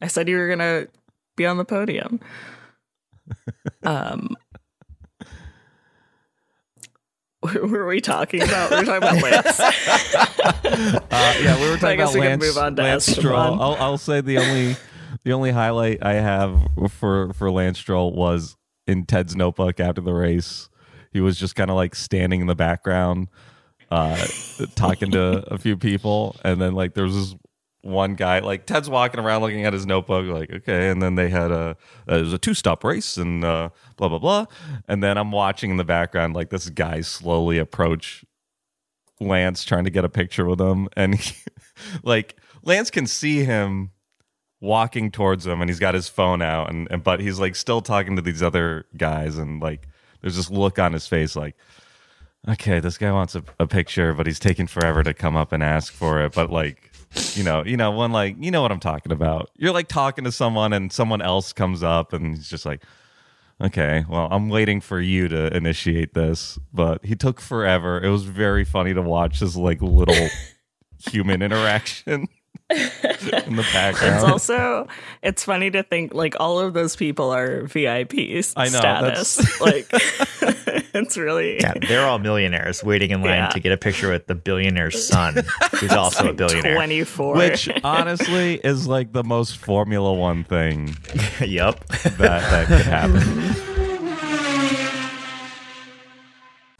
I said you were gonna be on the podium. Um, what were we talking about? We were talking about Lance. Uh, yeah, we were talking about we Lance, move on to Lance Esteban. Stroll. I'll, I'll say the only the only highlight I have for for Lance Stroll was in Ted's notebook after the race. He was just kind of like standing in the background, uh, talking to a few people, and then like there was this one guy like Ted's walking around looking at his notebook, like okay, and then they had a uh, it was a two stop race and uh, blah blah blah, and then I'm watching in the background like this guy slowly approach Lance trying to get a picture with him, and he, like Lance can see him walking towards him, and he's got his phone out, and, and but he's like still talking to these other guys, and like there's this look on his face, like okay, this guy wants a, a picture, but he's taking forever to come up and ask for it, but like. You know, you know, one like you know what I'm talking about. You're like talking to someone, and someone else comes up, and he's just like, okay, well, I'm waiting for you to initiate this, but he took forever. It was very funny to watch this like little human interaction in the background. It's also it's funny to think like all of those people are VIPs I know, status. like it's really Yeah, they're all millionaires waiting in line Yeah. to get a picture with the billionaire's son, who's also a billionaire. twenty four. which honestly is like the most Formula One thing yep. that that could happen.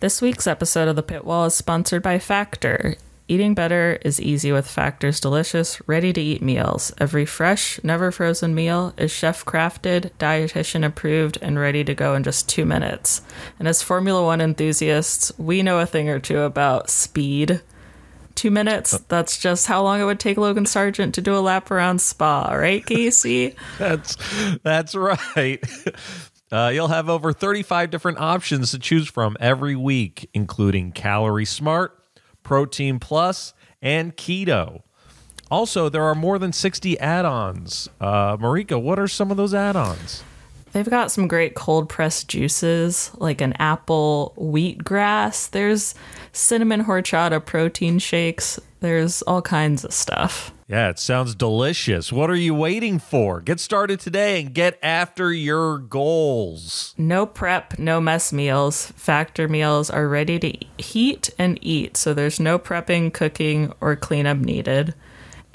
This week's episode of The Pit Wall is sponsored by Factor. Eating better is easy with Factor's delicious, ready to eat meals. Every fresh, never frozen meal is chef crafted, dietitian approved, and ready to go in just two minutes. And as Formula One enthusiasts, we know a thing or two about speed. Two minutes, that's just how long it would take Logan Sargeant to do a lap around Spa, right, Casey? That's that's right. Uh, you'll have over 35 different options to choose from every week, including Calorie Smart, Protein Plus, and Keto. Also, there are more than 60 add-ons. Uh, Marika, what are some of those add-ons? They've got some great cold pressed juices, like an apple wheatgrass. There's cinnamon horchata protein shakes. There's all kinds of stuff. Yeah, it sounds delicious. What are you waiting for? Get started today and get after your goals. No prep, no mess meals. Factor meals are ready to heat and eat, so there's no prepping, cooking, or cleanup needed.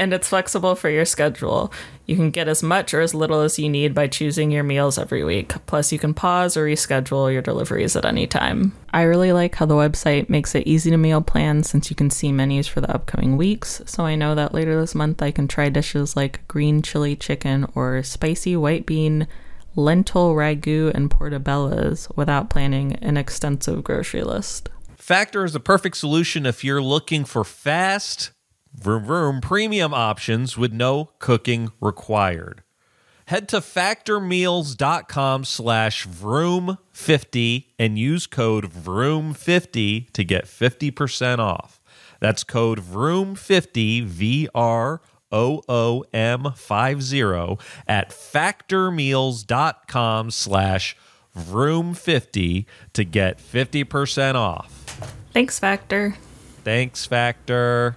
And it's flexible for your schedule. You can get as much or as little as you need by choosing your meals every week. Plus, you can pause or reschedule your deliveries at any time. I really like how the website makes it easy to meal plan since you can see menus for the upcoming weeks. So I know that later this month I can try dishes like green chili chicken or spicy white bean lentil ragu and portobello's without planning an extensive grocery list. Factor is the perfect solution if you're looking for fast, vroom vroom premium options with no cooking required. Head to factormeals.com slash vroom50 and use code vroom50 to get 50% off. That's code vroom50, V-R-O-O-M 50 at factormeals.com slash vroom50 to get 50% off. Thanks, Factor. Thanks, Factor.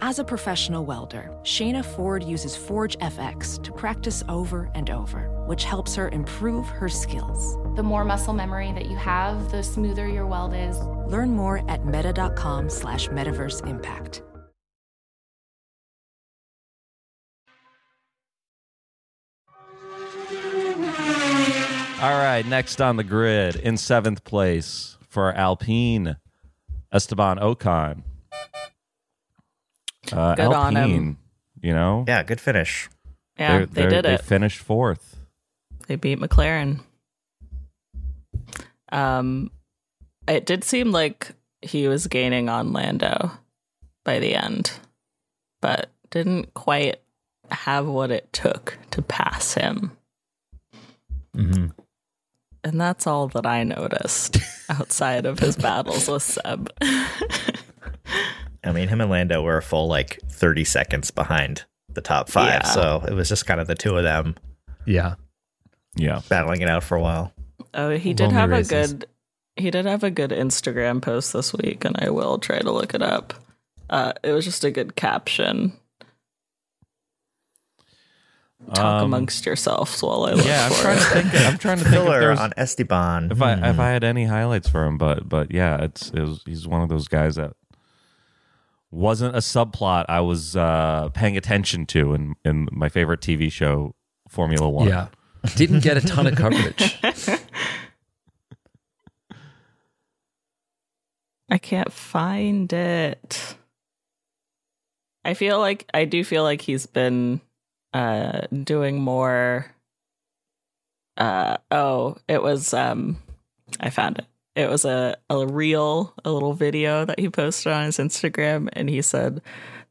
As a professional welder, Shayna Ford uses Forge FX to practice over and over, which helps her improve her skills. The more muscle memory that you have, the smoother your weld is. Learn more at meta.com slash metaverse impact. All right, next on the grid in seventh place for Alpine, Esteban Ocon. Uh, Good on Alpine, him. you know, Yeah, good finish. Yeah, they're- they they're- did They it. finished fourth. They beat McLaren. Um, it did seem like he was gaining on Lando by the end, but didn't quite have what it took to pass him. Mm-hmm. And that's all that I noticed outside of his battles with Seb. I mean, him and Lando were a full like 30 seconds behind the top five. Yeah. So it was just kind of the two of them Yeah. Yeah. battling it out for a while. Oh, he did Lonely have races. a good he did have a good Instagram post this week, and I will try to look it up. Uh, it was just a good caption. Talk Um, amongst yourselves while I look Yeah, I'm for trying it. to think. I'm trying to think if there's on Esteban. if I Hmm. if I had any highlights for him, but but yeah, it's it was, he's one of those guys that wasn't a subplot I was uh, paying attention to in in my favorite TV show, Formula One. Yeah. Didn't get a ton of coverage. I can't find it. I feel like I do feel like he's been uh doing more uh oh, it was um I found it. It was a a reel, a little video that he posted on his Instagram and he said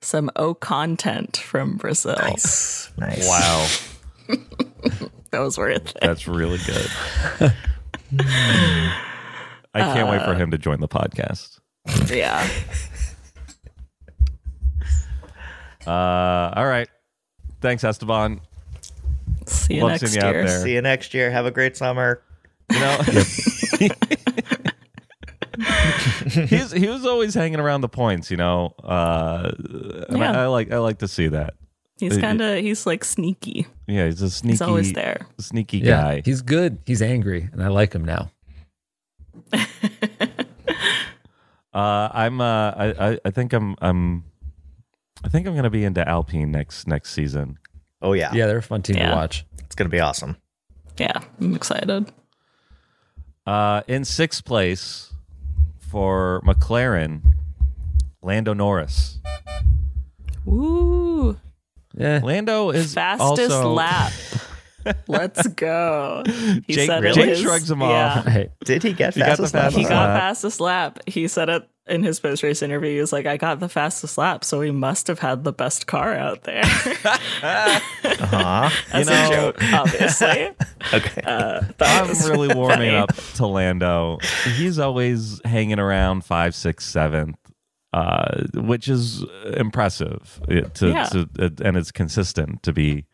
some O content from Brazil. nice, nice. Wow, That was worth it. that's really good. I can't wait for him to join the podcast. yeah. Uh, all right. Thanks, Esteban. See you Love next seeing you out year. there. See you next year. Have a great summer. You know, he's he was always hanging around the points. You know, uh, and I, Yeah. I like I like to see that. He's kind of he's like sneaky. Yeah, he's a sneaky, He's always there. sneaky Yeah. guy. He's good. He's angry, and I like him now. Uh, I'm. Uh, I, I. I think I'm. I'm. I think I'm gonna be into Alpine next next season. Oh yeah, Yeah, they're a fun team Yeah. to watch. it's gonna be awesome. Yeah, I'm excited. Uh, in sixth place for McLaren, Lando Norris. Woo! Yeah. Lando is Fastest also, lap. Let's go. He Jake- said it Jake shrugs him yeah. off. Did he get He got the fastest lap? He got lap. fastest lap. He said it in his post race interview. He was like, I got the fastest lap, so he must have had the best car out there. Uh-huh. As You know- a joke, obviously. Okay. Uh, I'm really warming funny. up to Lando. He's always hanging around five, six, seventh, uh, which is impressive. To, Yeah. to- it- and it's consistent to be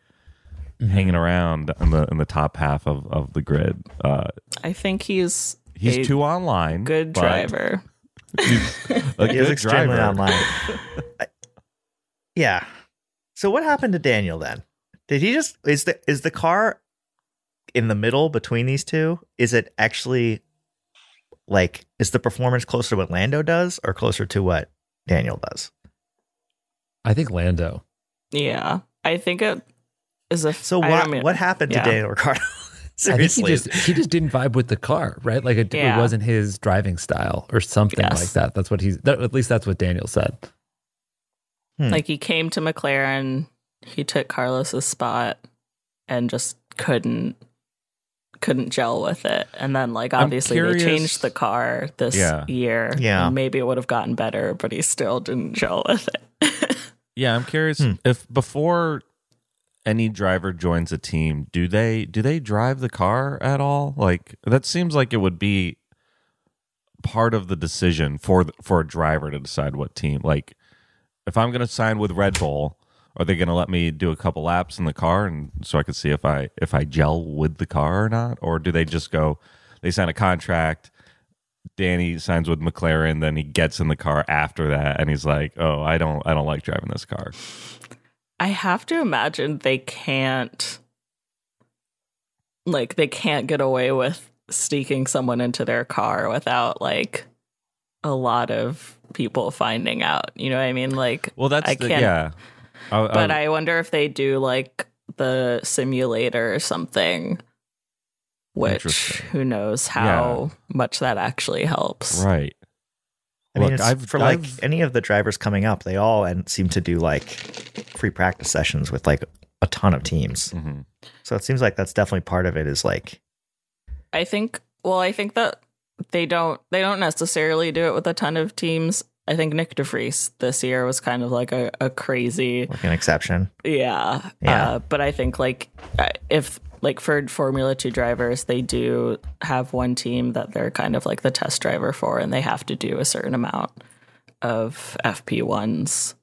hanging around in the in the top half of, of the grid. Uh, I think he's he's too online. good but driver. He's a He is extremely driver. online. I- yeah. So what happened to Daniel then? Did he just is the is the car in the middle between these two? Is it actually like is the performance closer to what Lando does or closer to what Daniel does? I think Lando. Yeah. I think it is a. So what don't mean- what happened yeah. to Daniel Ricciardo? I think he just he just didn't vibe with the car, right? Like it, Yeah. it wasn't his driving style or something Yes. like that. That's what he's. That, at least that's what Daniel said. Hmm. Like he came to McLaren, he took Carlos's spot and just couldn't couldn't gel with it. And then like obviously they changed the car this Yeah. year. Yeah. and maybe it would have gotten better, but he still didn't gel with it. Yeah, I'm curious Hmm. if before any driver joins a team, do they do they drive the car at all? Like that seems like it would be part of the decision for for a driver to decide what team. Like if I'm going to sign with Red Bull, are they going to let me do a couple laps in the car and so I can see if I if I gel with the car or not or do they just go they sign a contract Danny signs with McLaren, then he gets in the car after that, and he's like, "Oh, I don't, I don't like driving this car." I have to imagine they can't like they can't get away with sneaking someone into their car without like a lot of people finding out. You know what I mean? Like Well, that's I the, can't yeah. I- but I- I wonder if they do like the simulator or something. Which who knows how much that actually helps. right. I mean, Look, it's, I've- for like I've- any of the drivers coming up, they all and seem to do like free practice sessions with like a ton of teams. Mhm. So it seems like that's definitely part of it. Is like I think well, I think that they don't they don't necessarily do it with a ton of teams. I think Nick DeVries this year was kind of like a, a crazy like an exception. Yeah. Yeah. Uh, but I think like uh, if like for Formula 2 drivers, they do have one team that they're kind of like the test driver for and they have to do a certain amount of FP1s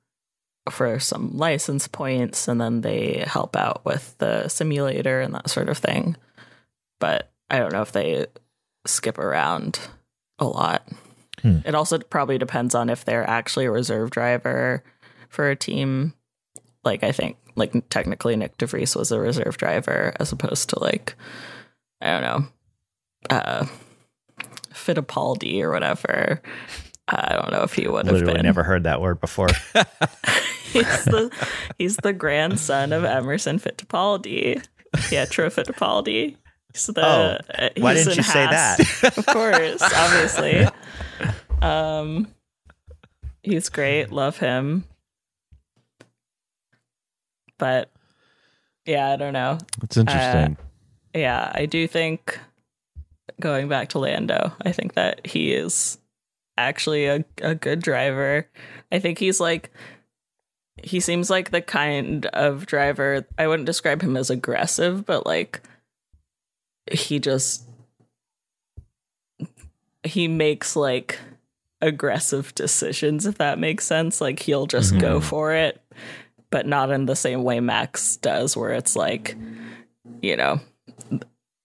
for some license points and then they help out with the simulator and that sort of thing. But I don't know if they skip around a lot. Hmm. It also probably depends on if they're actually a reserve driver for a team like I think like technically Nick DeVries was a reserve driver as opposed to like I don't know uh Fittipaldi or whatever. I don't know if he would have Literally been. never heard that word before. he's the he's the grandson of Emerson Fittipaldi, Pietro Fittipaldi. He's the, Oh, uh, why didn't you say that? of course, obviously. Um, he's great. Love him. But yeah, I don't know. It's interesting. Uh, yeah, I do think going back to Lando, I think that he is actually a, a good driver. I think he's like he seems like the kind of driver I wouldn't describe him as aggressive, but like he just he makes like aggressive decisions if that makes sense. Like he'll just go mm-hmm. for it, but not in the same way Max does where it's like you know,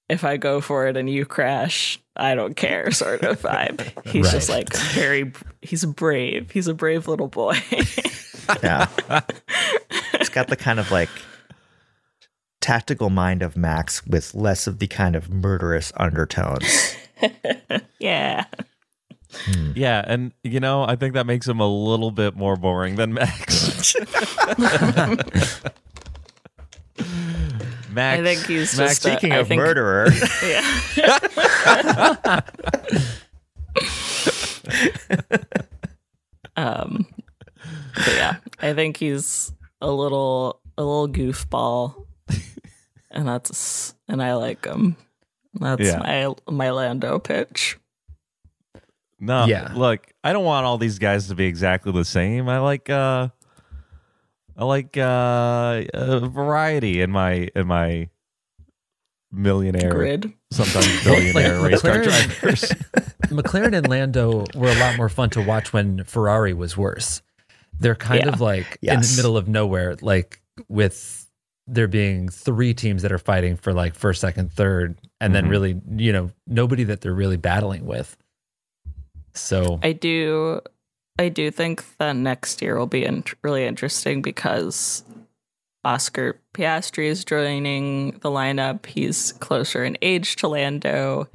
if I go for it and you crash, I don't care sort of vibe. He's just like very, he's brave. He's a brave little boy. yeah. It's got the kind of like tactical mind of Max with less of the kind of murderous undertones. yeah. Yeah, and you know, I think that makes him a little bit more boring than Max. Max, I think he's Max, just. Speaking I of think- murderer, Yeah. um, but yeah, I think he's a little, a little goofball, and that's, and I like him. That's Yeah. my my Lando pitch. No, Yeah. Look, I don't want all these guys to be exactly the same. I like uh I like uh, uh variety in my in my millionaire Grid. sometimes billionaire Like race car McLaren- drivers. McLaren and Lando were a lot more fun to watch when Ferrari was worse. They're kind Yeah. of like in the middle of nowhere, like with there being three teams that are fighting for like first, second, third, and then Mhm. really, you know, nobody that they're really battling with. So I do, I do think that next year will be in- really interesting because Oscar Piastri is joining the lineup. He's closer in age to Lando,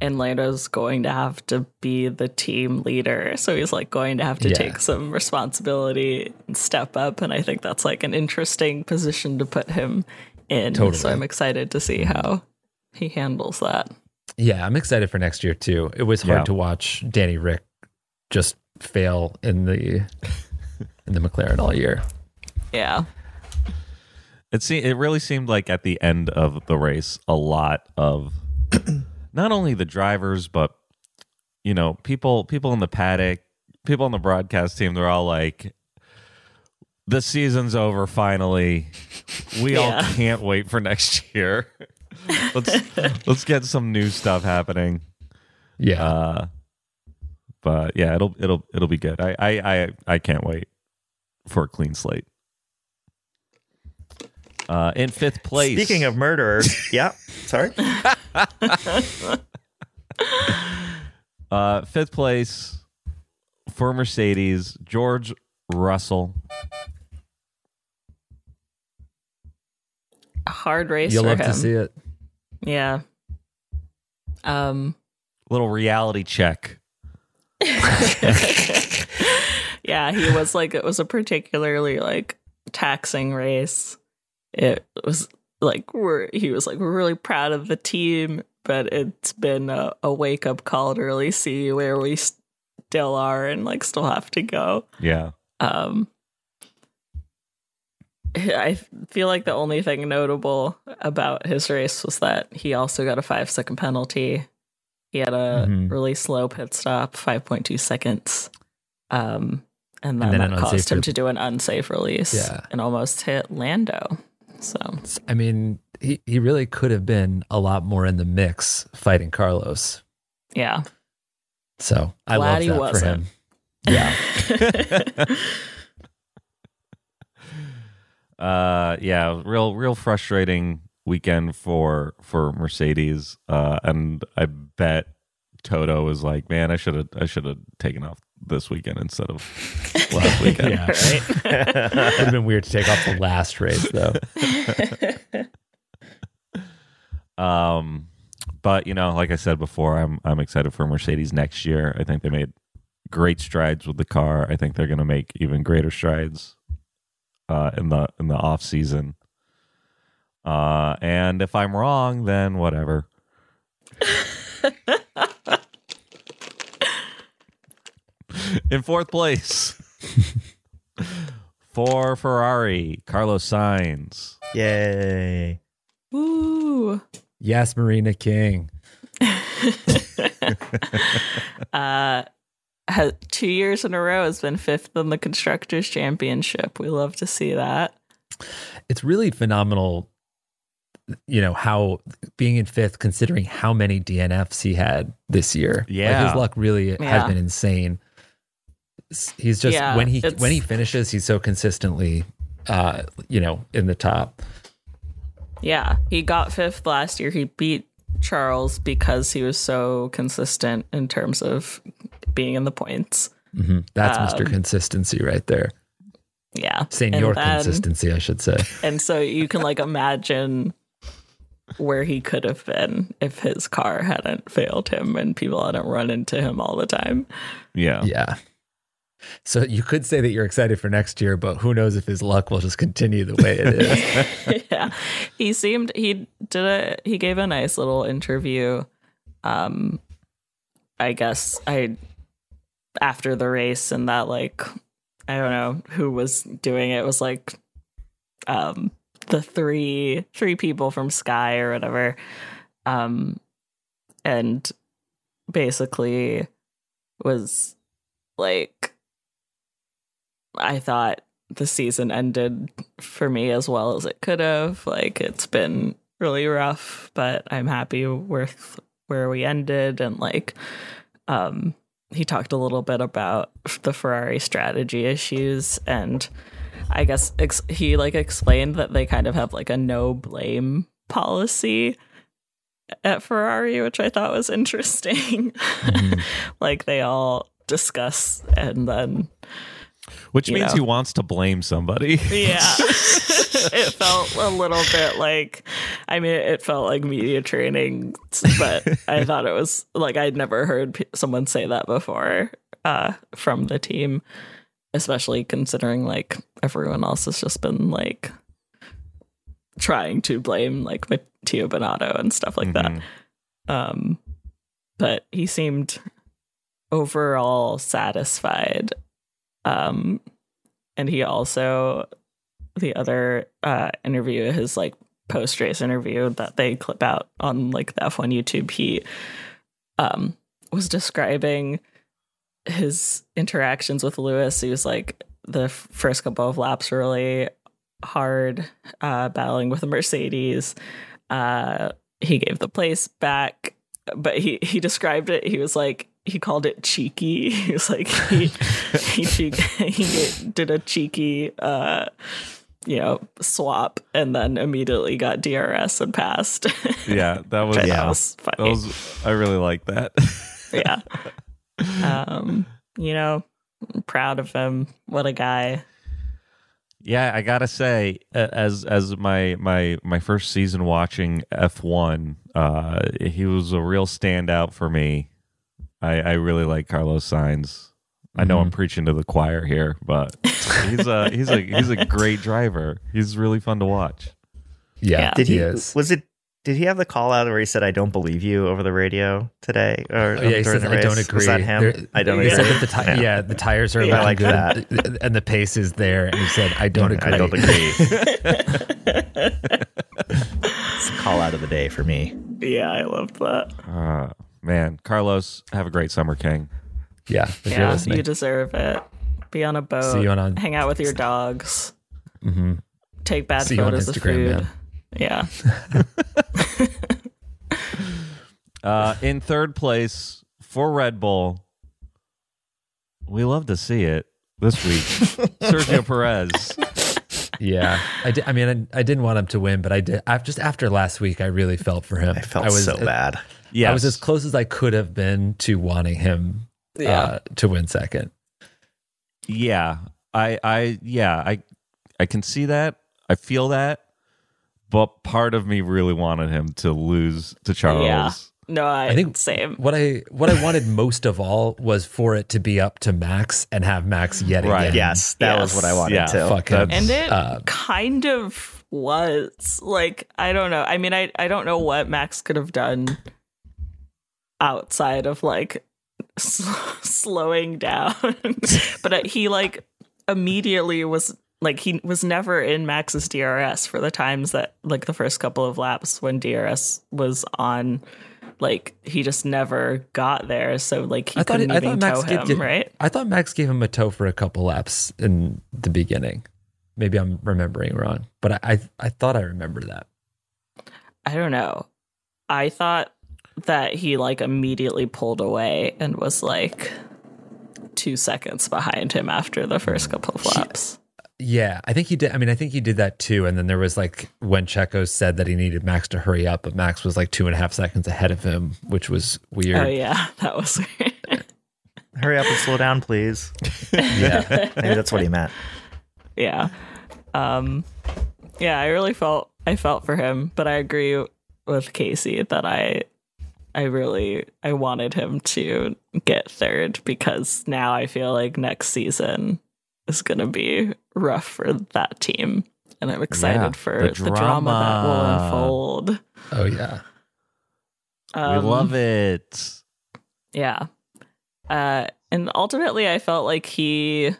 and Lando's going to have to be the team leader. So he's like going to have to Yeah. take some responsibility and step up. And I think that's like an interesting position to put him in. Totally. So I'm excited to see how he handles that. Yeah, I'm excited for next year too. It was hard Yeah. to watch Danny Ric just fail in the in the McLaren all year. Yeah. It se- it really seemed like at the end of the race, a lot of not only the drivers, but you know, people people in the paddock, people on the broadcast team, they're all like, "The season's over finally. We all can't wait for next year. let's let's get some new stuff happening." Yeah. Uh, but yeah, it'll it'll it'll be good. I I I, I can't wait for a clean slate. Uh, in fifth place. Speaking of murderers, yeah. Sorry. uh, fifth place for Mercedes, George Russell. A hard race You'll for love him. to see it. Yeah. Um Little reality check. yeah, he was like it was a particularly like taxing race. It was like we're he was like we're really proud of the team, but it's been a, a wake up call to really see where we still are and like still have to go. Yeah. Um I feel like the only thing notable about his race was that he also got a five second penalty. He had a Mhm. really slow pit stop, 5.2 seconds. Um, and then, And then that caused him re- to do an unsafe release Yeah. and almost hit Lando. So, I mean, he, he really could have been a lot more in the mix fighting Carlos. yeah. So I Glad love he that wasn't. for him. Yeah. Uh, yeah, real, real frustrating weekend for for Mercedes. Uh, and I bet Toto was like, "Man, I should have, I should have taken off this weekend instead of last weekend." yeah. Would have been weird to take off the last race though. Um, but you know, like I said before, I'm I'm excited for Mercedes next year. I think they made great strides with the car. I think they're going to make even greater strides uh, in the in the off season. Uh, and if I'm wrong, then whatever. in fourth place for Ferrari, Carlos Sainz. Yay. Woo. Yes, Marina King. Uh, ha- two years in a row has been fifth in the Constructors' Championship. We love to see that. It's really phenomenal, you know, how being in fifth, considering how many DNFs he had this year. Like, Yeah. his luck really has been insane. He's just Yeah, when he when he finishes, he's so consistently, uh, you know, in the top. Yeah, he got fifth last year. He beat Charles because he was so consistent in terms of being in the points. hmm That's Mr. Um, Consistency right there. Yeah, Senior and then- consistency, I should say. And so you can like imagine where he could have been if his car hadn't failed him and people hadn't run into him all the time. Yeah. Yeah. So you could say that you're excited for next year, but who knows if his luck will just continue the way it is. yeah. He seemed he did a he gave a nice little interview. Um I guess I after the race and that like I don't know who was doing it, it was like um the three three people from Sky or whatever. Um and basically was like I thought the season ended for me as well as it could have. Like it's been really rough, but I'm happy with where we ended and like um he talked a little bit about the Ferrari strategy issues and I guess ex- he like explained that they kind of have like a no blame policy at Ferrari, which I thought was interesting. Mm-hmm. like they all discuss and then Which means know. he wants to blame somebody. yeah it felt a little bit like i mean it felt like media training but i thought it was like i'd never heard someone say that before uh from the team especially considering like everyone else has just been like trying to blame like Mattia Binotto and stuff like that. Um but he seemed overall satisfied um and he also the other uh interview his like post race interview that they clip out on like the F1 YouTube. He um was describing his interactions with Lewis. He was like the first couple of laps were really hard uh battling with the Mercedes. Uh he gave the place back but he he described it. He was like he called it cheeky. He was like he he, he did a cheeky uh you know swap and then immediately got drs and passed Yeah, that was yeah. that was That was I really like that. yeah um you know I'm proud of him what a guy Yeah, I gotta say, as as my my my first season watching F one, uh, he was a real standout for me. I I really like Carlos Sainz. I know I'm preaching to the choir here, but he's a he's a he's a great driver. He's really fun to watch. Yeah, Yeah. Did he? is. Was it? Did he have the call out where he said, "I don't believe you" over the radio today? Or Oh, yeah, he said, the I don't agree. Was that him? There- I don't he agree. said that the ti- Yeah. yeah. the tires are Yeah, like good, and the pace is there. And he said, I don't agree. I don't agree. it's a call out of the day for me. yeah i loved that Uh, man, Carlos, have a great summer, King. Yeah, if you're yeah listening. you deserve it be on a boat See you on- on- hang out with your dogs Mhm. take bad See you on photos of food man. yeah Uh, in third place for Red Bull, we love to see it this week. Sergio Perez. Yeah, I, did, I mean, I, I didn't want him to win, but I did. I, just after last week, I really felt for him. I felt was so bad. Yeah, I was as close as I could have been to wanting him uh, to win second. Yeah, I, I, yeah, I, I can see that. I feel that, but part of me really wanted him to lose to Charles. Yeah. no i, I think same What I what I wanted most of all was for it to be up to Max and have Max yet Right. again. Yes, that was what I wanted Yeah, to. fuck him. and it Uh, kind of was like i don't know i mean i i don't know what max could have done outside of like sl- slowing down but uh, he like immediately was like he was never in max's drs for the times that like the first couple of laps when drs was on like he just never got there so like he I couldn't I even thought Max him give, right I thought Max gave him a tow for a couple laps in the beginning. Maybe I'm remembering wrong, but I I, I thought I remember that. I don't know. I thought that he like immediately pulled away and was like two seconds behind him after the first couple of laps. Yeah, I think he did. I mean, I think he did that too. And then there was like when Checo said that he needed Max to hurry up, but Max was like two and a half seconds ahead of him, which was weird. Oh yeah, that was weird. Hurry up and slow down, please. yeah. Maybe that's what he meant. yeah. Um yeah, I really felt I felt for him, but I agree with Casey that I I really I wanted him to get third because now I feel like next season is going to be rough for that team and I'm excited Yeah, for the the drama. that will unfold. Oh yeah. Um, we love it. Yeah. Uh, and ultimately, I felt like he,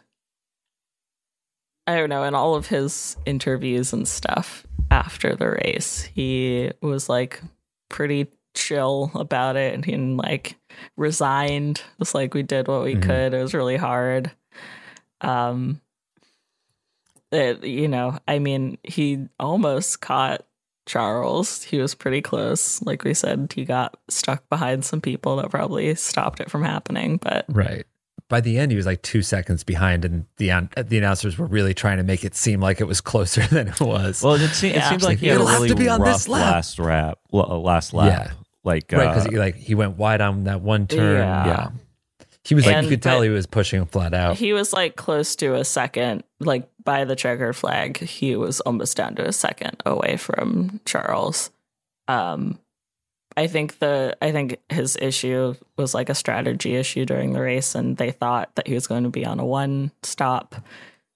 I don't know, in all of his interviews and stuff after the race, he was like pretty chill about it and he like resigned. It was like we did what we Mhm. could. It was really hard. Um, it, you know, I mean, he almost caught Charles. He was pretty close. Like we said, he got stuck behind some people that probably stopped it from happening. But Right. by the end he was like two seconds behind, and the the announcers were really trying to make it seem like it was closer than it was. Well, it, se- it seems like he had a It'll have really to be on rough this lap. last lap. l- Last lap. Yeah. Like right, uh, because he like he went wide on that one turn. Yeah. Yeah, he was like And- you could tell he was pushing flat out. He was like close to a second, like by the checkered flag. He was almost down to a second away from Charles. Um, I think the I think his issue was like a strategy issue during the race, and they thought that he was going to be on a one stop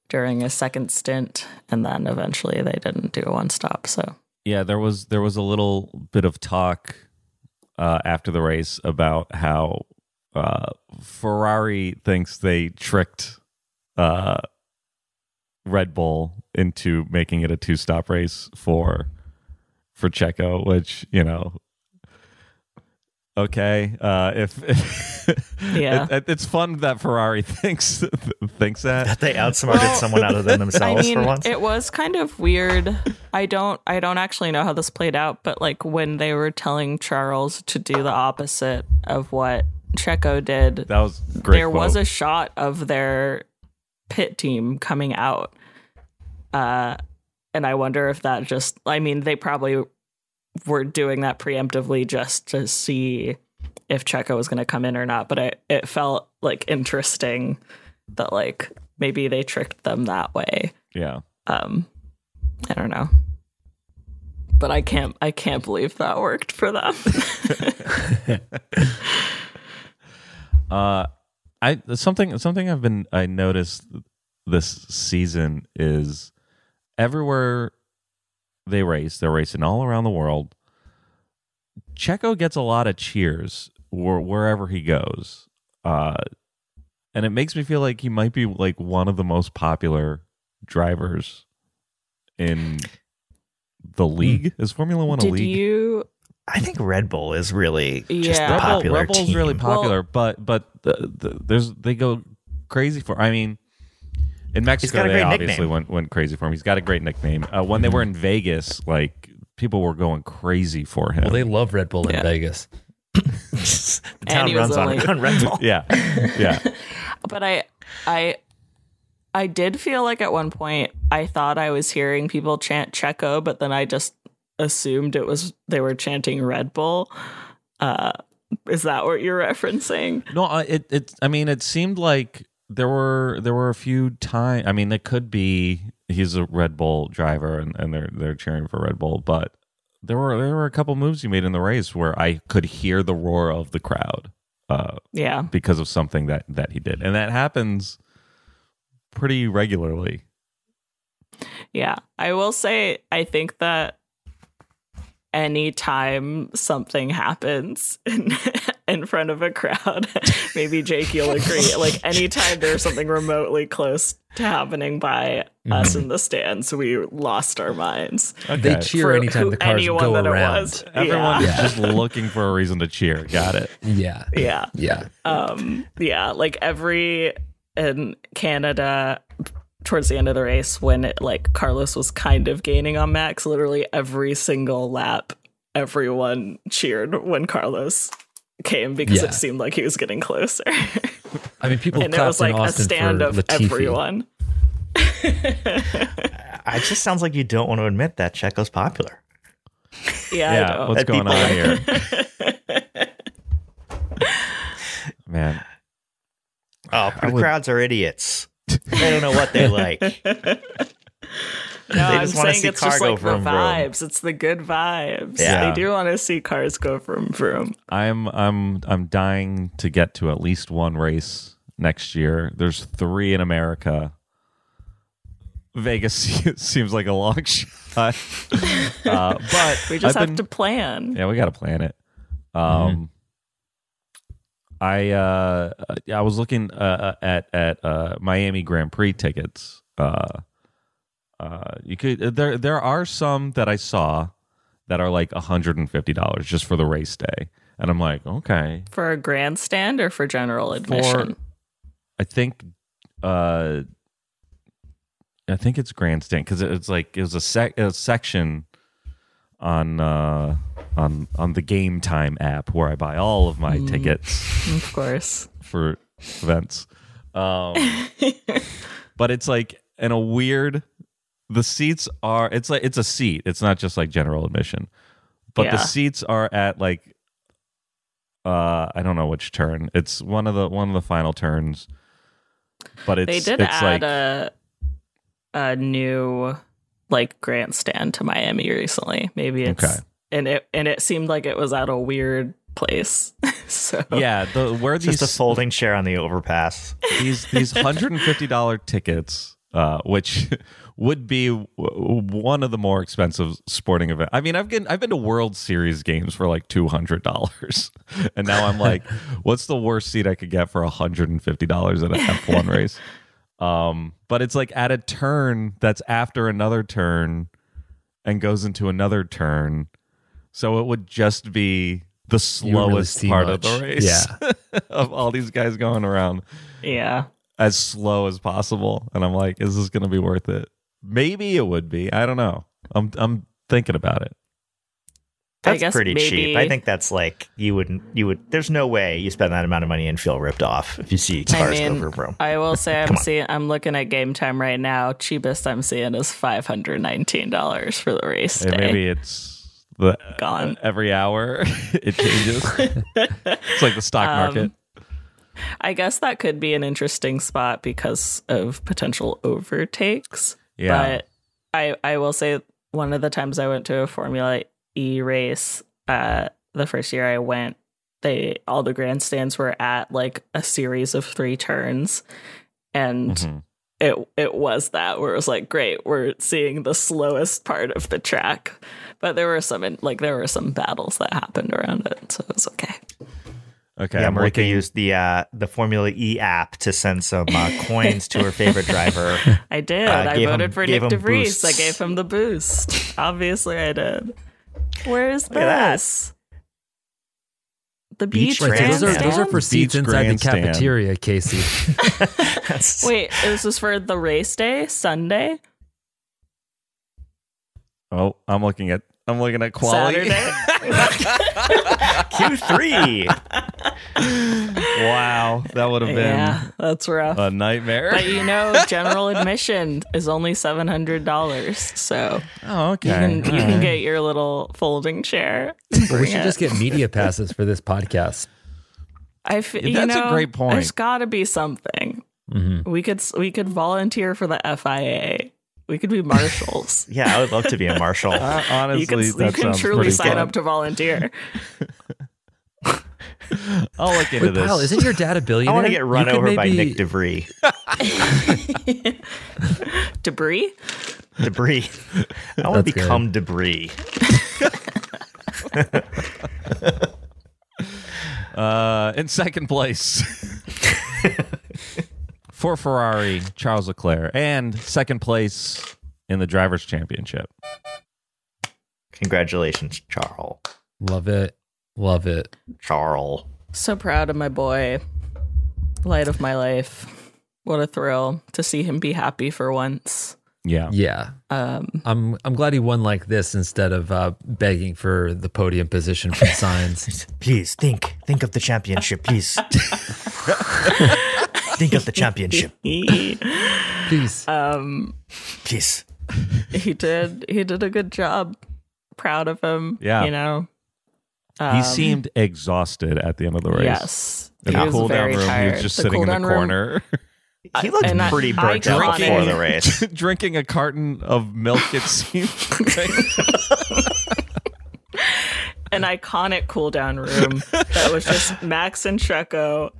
during a second stint, and then eventually they didn't do a one stop. So yeah, there was there was a little bit of talk uh, after the race about how uh, Ferrari thinks they tricked uh, Red Bull into making it a two stop race for for Checo, which you know. Okay, uh, if Yeah. it- it's fun that Ferrari thinks thinks that. That they outsmarted Well, someone other than themselves I mean, for once. it was kind of weird. I don't I don't actually know how this played out, but like when they were telling Charles to do the opposite of what Checo did, That was great. there was a shot of their pit team coming out. Uh and I wonder if that just I mean, they probably were doing that preemptively just to see if Checo was going to come in or not, but it, it felt like interesting that like maybe they tricked them that way. Yeah. um i don't know. But i can't i can't believe that worked for them. Uh, I something something I've been I noticed this season is everywhere they race, they're racing all around the world. Checo gets a lot of cheers wh- wherever he goes, uh, and it makes me feel like he might be like one of the most popular drivers in the league. Is Formula One a league? you I think Red Bull is really just Yeah. the Rebel, popular Rebel's team. really Well- popular, but but the, the, there's they go crazy for. I mean, in Mexico got they obviously nickname. went went crazy for him. He's got a great nickname. Uh, when they were in Vegas, like people were going crazy for him. Well, they love Red Bull in Yeah. Vegas. the town he was runs on, only- on Red Bull. yeah, yeah. but i i i did feel like at one point i thought i was hearing people chant checo but then i just assumed it was they were chanting red bull uh is that what you're referencing No, uh, it it. I mean, it seemed like there were there were a few times. I mean, it could be he's a Red Bull driver and, and they're they're cheering for Red Bull, but there were there were a couple moves he made in the race where I could hear the roar of the crowd. Uh, yeah because of something that that he did and that happens pretty regularly Yeah, I will say I think that anytime something happens in in front of a crowd, maybe Jake you'll agree. Like anytime there's something remotely close to happening by us in the stands, we lost our minds. They cheer For anytime who- the cars anyone go that it around. was. everyone's Yeah. just looking for a reason to cheer got it Yeah. Yeah. Yeah. um yeah like every in canada towards the end of the race when it, like carlos was kind of gaining on max literally every single lap everyone cheered when carlos came because Yeah. it seemed like he was getting closer I mean, people and it clapped was like a stand of Latifi. everyone It just sounds like you don't want to admit that Checo's popular. yeah, I yeah don't. what's That going on here man Oh, the would- crowds are idiots. They don't know what they like. no, They I'm just saying see it's just go like the vroom, vroom. vibes. It's the good vibes. Yeah. They do want to see cars go from vroom. i'm i'm i'm dying to get to at least one race next year there's three in america vegas seems like a long shot uh, but We just I've have been- to plan. Yeah, we got to plan it. Um, I uh, I was looking uh, at at uh, Miami Grand Prix tickets. Uh, uh, you could there there are some that I saw that are like hundred and fifty dollars just for the race day, and I'm like, okay, For a grandstand or for general admission? I think uh, I think it's grandstand because it's like it was a, sec- a section on uh on on the game time app where I buy all of my tickets of course. for events. Um, but it's like in a weird. The seats are. It's like it's a seat. It's not just like general admission, but the seats are at like. Uh, I don't know which turn. It's one of the one of the final turns. But it's they did it's add like a a new like grandstand to Miami recently. Maybe it's Okay. And it and it seemed like it was at a weird place. so yeah. The where Just these a folding chair on the overpass. these these hundred and fifty dollar tickets, uh, which would be w- one of the more expensive sporting events. I mean, I've been I've been to World Series games for like two hundred dollars, and now I'm like, what's the worst seat I could get for hundred and fifty dollars at a F one race? Um, but it's like at a turn that's after another turn, and goes into another turn, so it would just be the You don't really slowest see part of the race. Yeah. of all these guys going around yeah. as slow as possible. And I'm like, is this going to be worth it? Maybe it would be. I don't know. I'm I'm thinking about it. That's guess pretty cheap. I think that's like you wouldn't. You would. There's no way you spend that amount of money and feel ripped off if you see I cars mean, go for Rome. I will say I'm seeing I'm looking at game time right now. Cheapest I'm seeing is five hundred nineteen dollars for the race And day. maybe it's the Gone. every hour it changes. it's like the stock Um, market. I guess that could be an interesting spot because of potential overtakes. Yeah. But I I will say one of the times I went to a Formula E race, uh, the first year I went, they all the grandstands were at like a series of three turns, and Mhm. it it was that where it was like great, we're seeing the slowest part of the track, but there were some like there were some battles that happened around it, so it was okay. Okay. yeah, I'm Marika looking- used the uh, the Formula E app to send some uh, coins to her favorite driver. I did. Uh, I voted him- for Nick him DeVries. boosts. I gave him the boost. Obviously, I did. Where's Look at that. this? The Beach beach, Wait, so those are those are for seats Beach inside the cafeteria, Casey. Wait, this is for the race day, Sunday, Oh, I'm looking at I'm looking at quality. Q3. wow, that would have been yeah, that's rough. a nightmare. but you know, general admission is only seven hundred dollars, so oh, okay. you can you All can get your little folding chair. we should it. just get media passes for this podcast. I f- you That's a know, great point. There's got to be something. Mhm. We could we could volunteer for the FIA. We could be marshals. Yeah, I would love to be a marshal. Uh, honestly, you can you can truly sign fun. up to volunteer. I'll look into Wait, this. pal, isn't your dad a billionaire? I want to get run You could over by Nyck de Vries. Debris. Debris. I want to That's good. become debris. Uh, in second place for Ferrari, Charles Leclerc, and second place in the drivers' championship. Congratulations, Charles. Love it. Love it. Charles. So proud of my boy. Light of my life. What a thrill to see him be happy for once. Yeah, Yeah. Um, I'm I'm glad he won like this instead of uh, begging for the podium position from Sainz. Please think. Think of the championship, please. think of the championship, Please. um, please. he did he did a good job. Proud of him. Yeah. You know. he Um, seemed exhausted at the end of the race. Yes. In he the cool down room, tired. he was just The sitting in the cool-down room- corner, He looked and pretty burnt out before the race. drinking a carton of milk. It seemed. An iconic cool down room that was just Max and Checo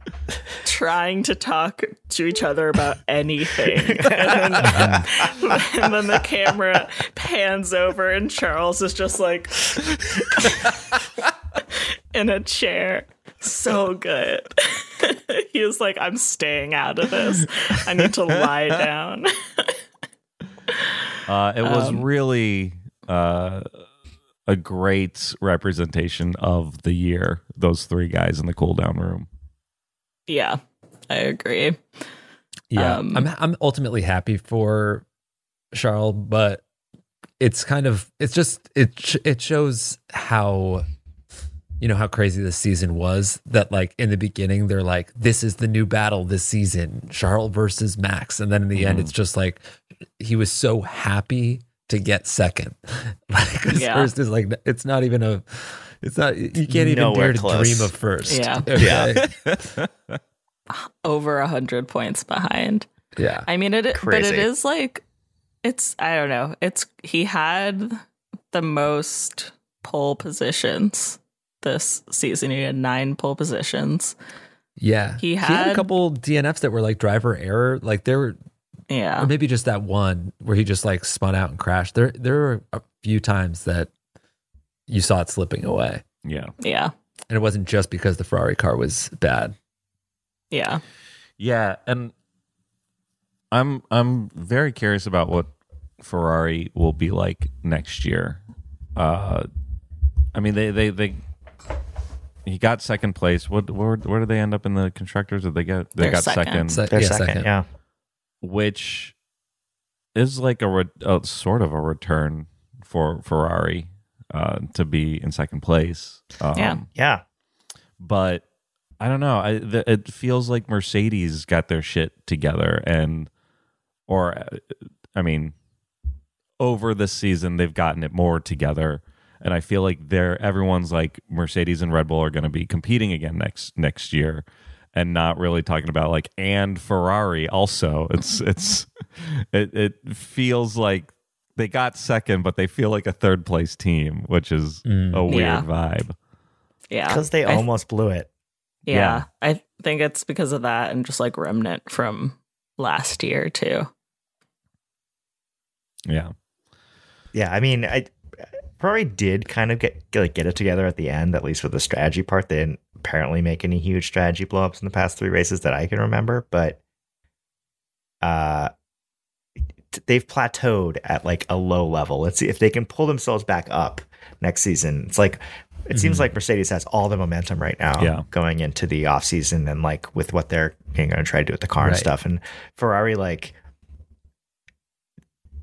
trying to talk to each other about anything. And then, and then the camera pans over and Charles is just like in a chair. So good. he was like, I'm staying out of this. I need to lie down. Uh, it was Um, really uh, a great representation of the year. Those three guys in the cool down room. yeah, I agree. Yeah, Um, I'm I'm ultimately happy for Charles, but it's kind of it's just it it shows how you know how crazy this season was that like in the beginning they're like this is the new battle this season Charles versus Max and then in the end Mm-hmm. it's just like he was so happy to get second like Yeah. first is like it's not even a it's not you can't even Nowhere dare to close. dream of first Yeah. okay? Over a hundred points behind. yeah I mean it but it is like it's I don't know. It's he had the most pole positions this season. He had nine pole positions. yeah He he had a couple DNFs that were like driver error like there were Yeah. or maybe just that one where he just like spun out and crashed there there were a few times that you saw it slipping away Yeah. Yeah. and it wasn't just because the Ferrari car was bad Yeah. Yeah, and I'm I'm very curious about what Ferrari will be like next year. Uh, I mean, they they they he got second place. What where where did they end up in the constructors? Did they get they They're got second. second, Se- They're yeah, second, yeah. Which is like a, re- a sort of a return for Ferrari uh, to be in second place. Um, Yeah. Yeah. but I don't know. I the, it feels like Mercedes got their shit together, and or uh, I mean, over this season they've gotten it more together, and I feel like they're everyone's like Mercedes and Red Bull are going to be competing again next next year, and not really talking about like and Ferrari also. It's it's it it feels like. They got second, but they feel like a third place team, which is Mm. a weird Yeah. vibe. Yeah. Because they I- almost blew it. yeah. yeah. I think it's because of that and just like remnant from last year too. Yeah. Yeah, I mean, I Ferrari did kind of get like get it together at the end, at least with the strategy part. They didn't apparently make any huge strategy blowups in the past three races that I can remember, but uh, they've plateaued at like a low level. Let's see if they can pull themselves back up next season. It's like it seems like Mercedes has all the momentum right now Yeah. going into the off season and like with what they're going to try to do with the car and stuff. And Ferrari, like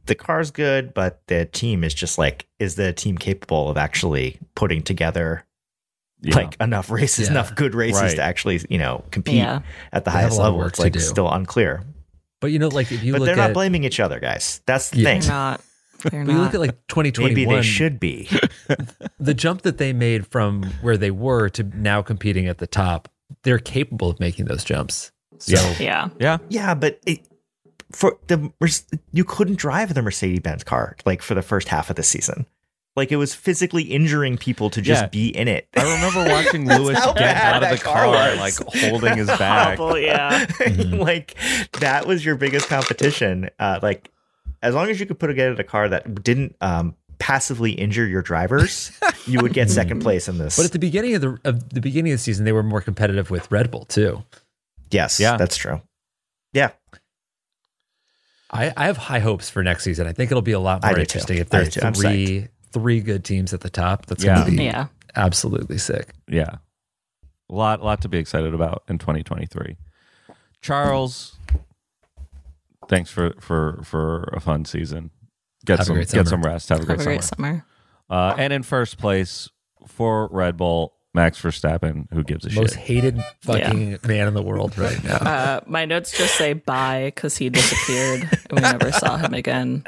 the car's good, but the team is just like, is the team capable of actually putting together Yeah. like enough races, Yeah. enough good races Right. to actually, you know, compete Yeah. at the They highest a lot of level? It's like do. still unclear. but you know like if you but look they're not at blaming each other, guys. That's the Yeah. thing. They're not. They're but you look at like 2021 Maybe they should be. the jump that they made from where they were to now competing at the top, they're capable of making those jumps. So yeah. Yeah. yeah, but it, for the you couldn't drive the Mercedes Benz car like for the first half of the season. Like it was physically injuring people to just Yeah. be in it. I remember watching Lewis get out of the car car, like holding his back. Awful, yeah. like that was your biggest competition. Uh, like as long as you could put together a car that didn't um, passively injure your drivers, you would get second place in this. But at the beginning of the of the beginning of the season, they were more competitive with Red Bull too. yes, Yeah. that's true. Yeah, I, I have high hopes for next season. I think it'll be a lot more interesting too. if there are do too. Three three good teams at the top. That's Yeah. going to be Yeah. absolutely sick. Yeah. A lot lot to be excited about in 2023. Charles, thanks for for for a fun season. Get Have some get some rest. Have a great Have a summer. summer. Uh, and in first place for Red Bull, Max Verstappen, who gives a Most shit. Most hated fucking man in the world right now. Uh, my notes just say bye because he disappeared and we never saw him again.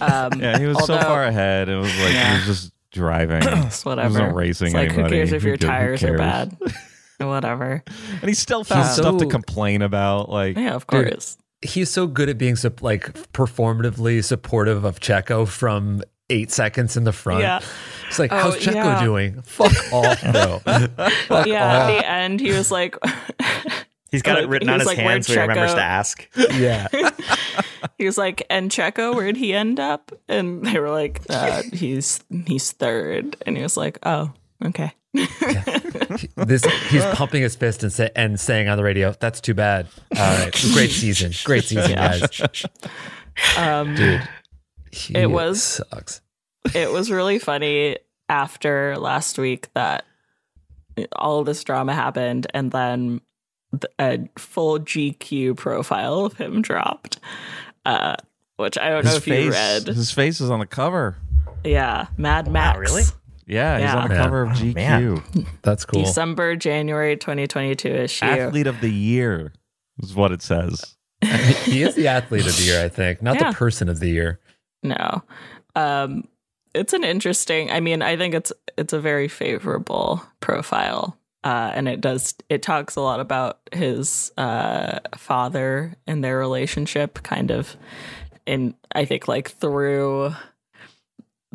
Um, Yeah, he was so far ahead. It was like he was just driving. It's whatever. He wasn't racing It's like, anybody. who cares if Who your tires are cares? bad? whatever. And he still found He's stuff to complain about. Like, Yeah, of Dude, course. He's so good at being like performatively supportive of Checo from eight seconds in the front. Yeah. It's like, Oh, how's Checo yeah. doing? Fuck off, bro. Fuck yeah, off. at the end, he was like, he's got it written on his like, hand, so he remembers to ask. Yeah. he was like, and Checo, where'd he end up? And they were like, uh, he's he's third, and he was like, oh, okay. this he's pumping his fist and, say, and saying on the radio, "That's too bad." All right, great season, great season, guys. Um, Dude, he It was- sucks. It was really funny after last week that all this drama happened and then a full GQ profile of him dropped. Uh, which I don't know if face, you read. his face is on the cover. Yeah, Mad Max. really? Yeah, he's Yeah. on the Yeah. cover of Oh, GQ. man. That's cool. December, January 2022 issue. Athlete of the year is what it says. he is the athlete of the year, I think, not Yeah. the person of the year. No. Um it's an interesting I mean, I think it's it's a very favorable profile. Uh and it does it talks a lot about his uh father and their relationship kind of and I think like through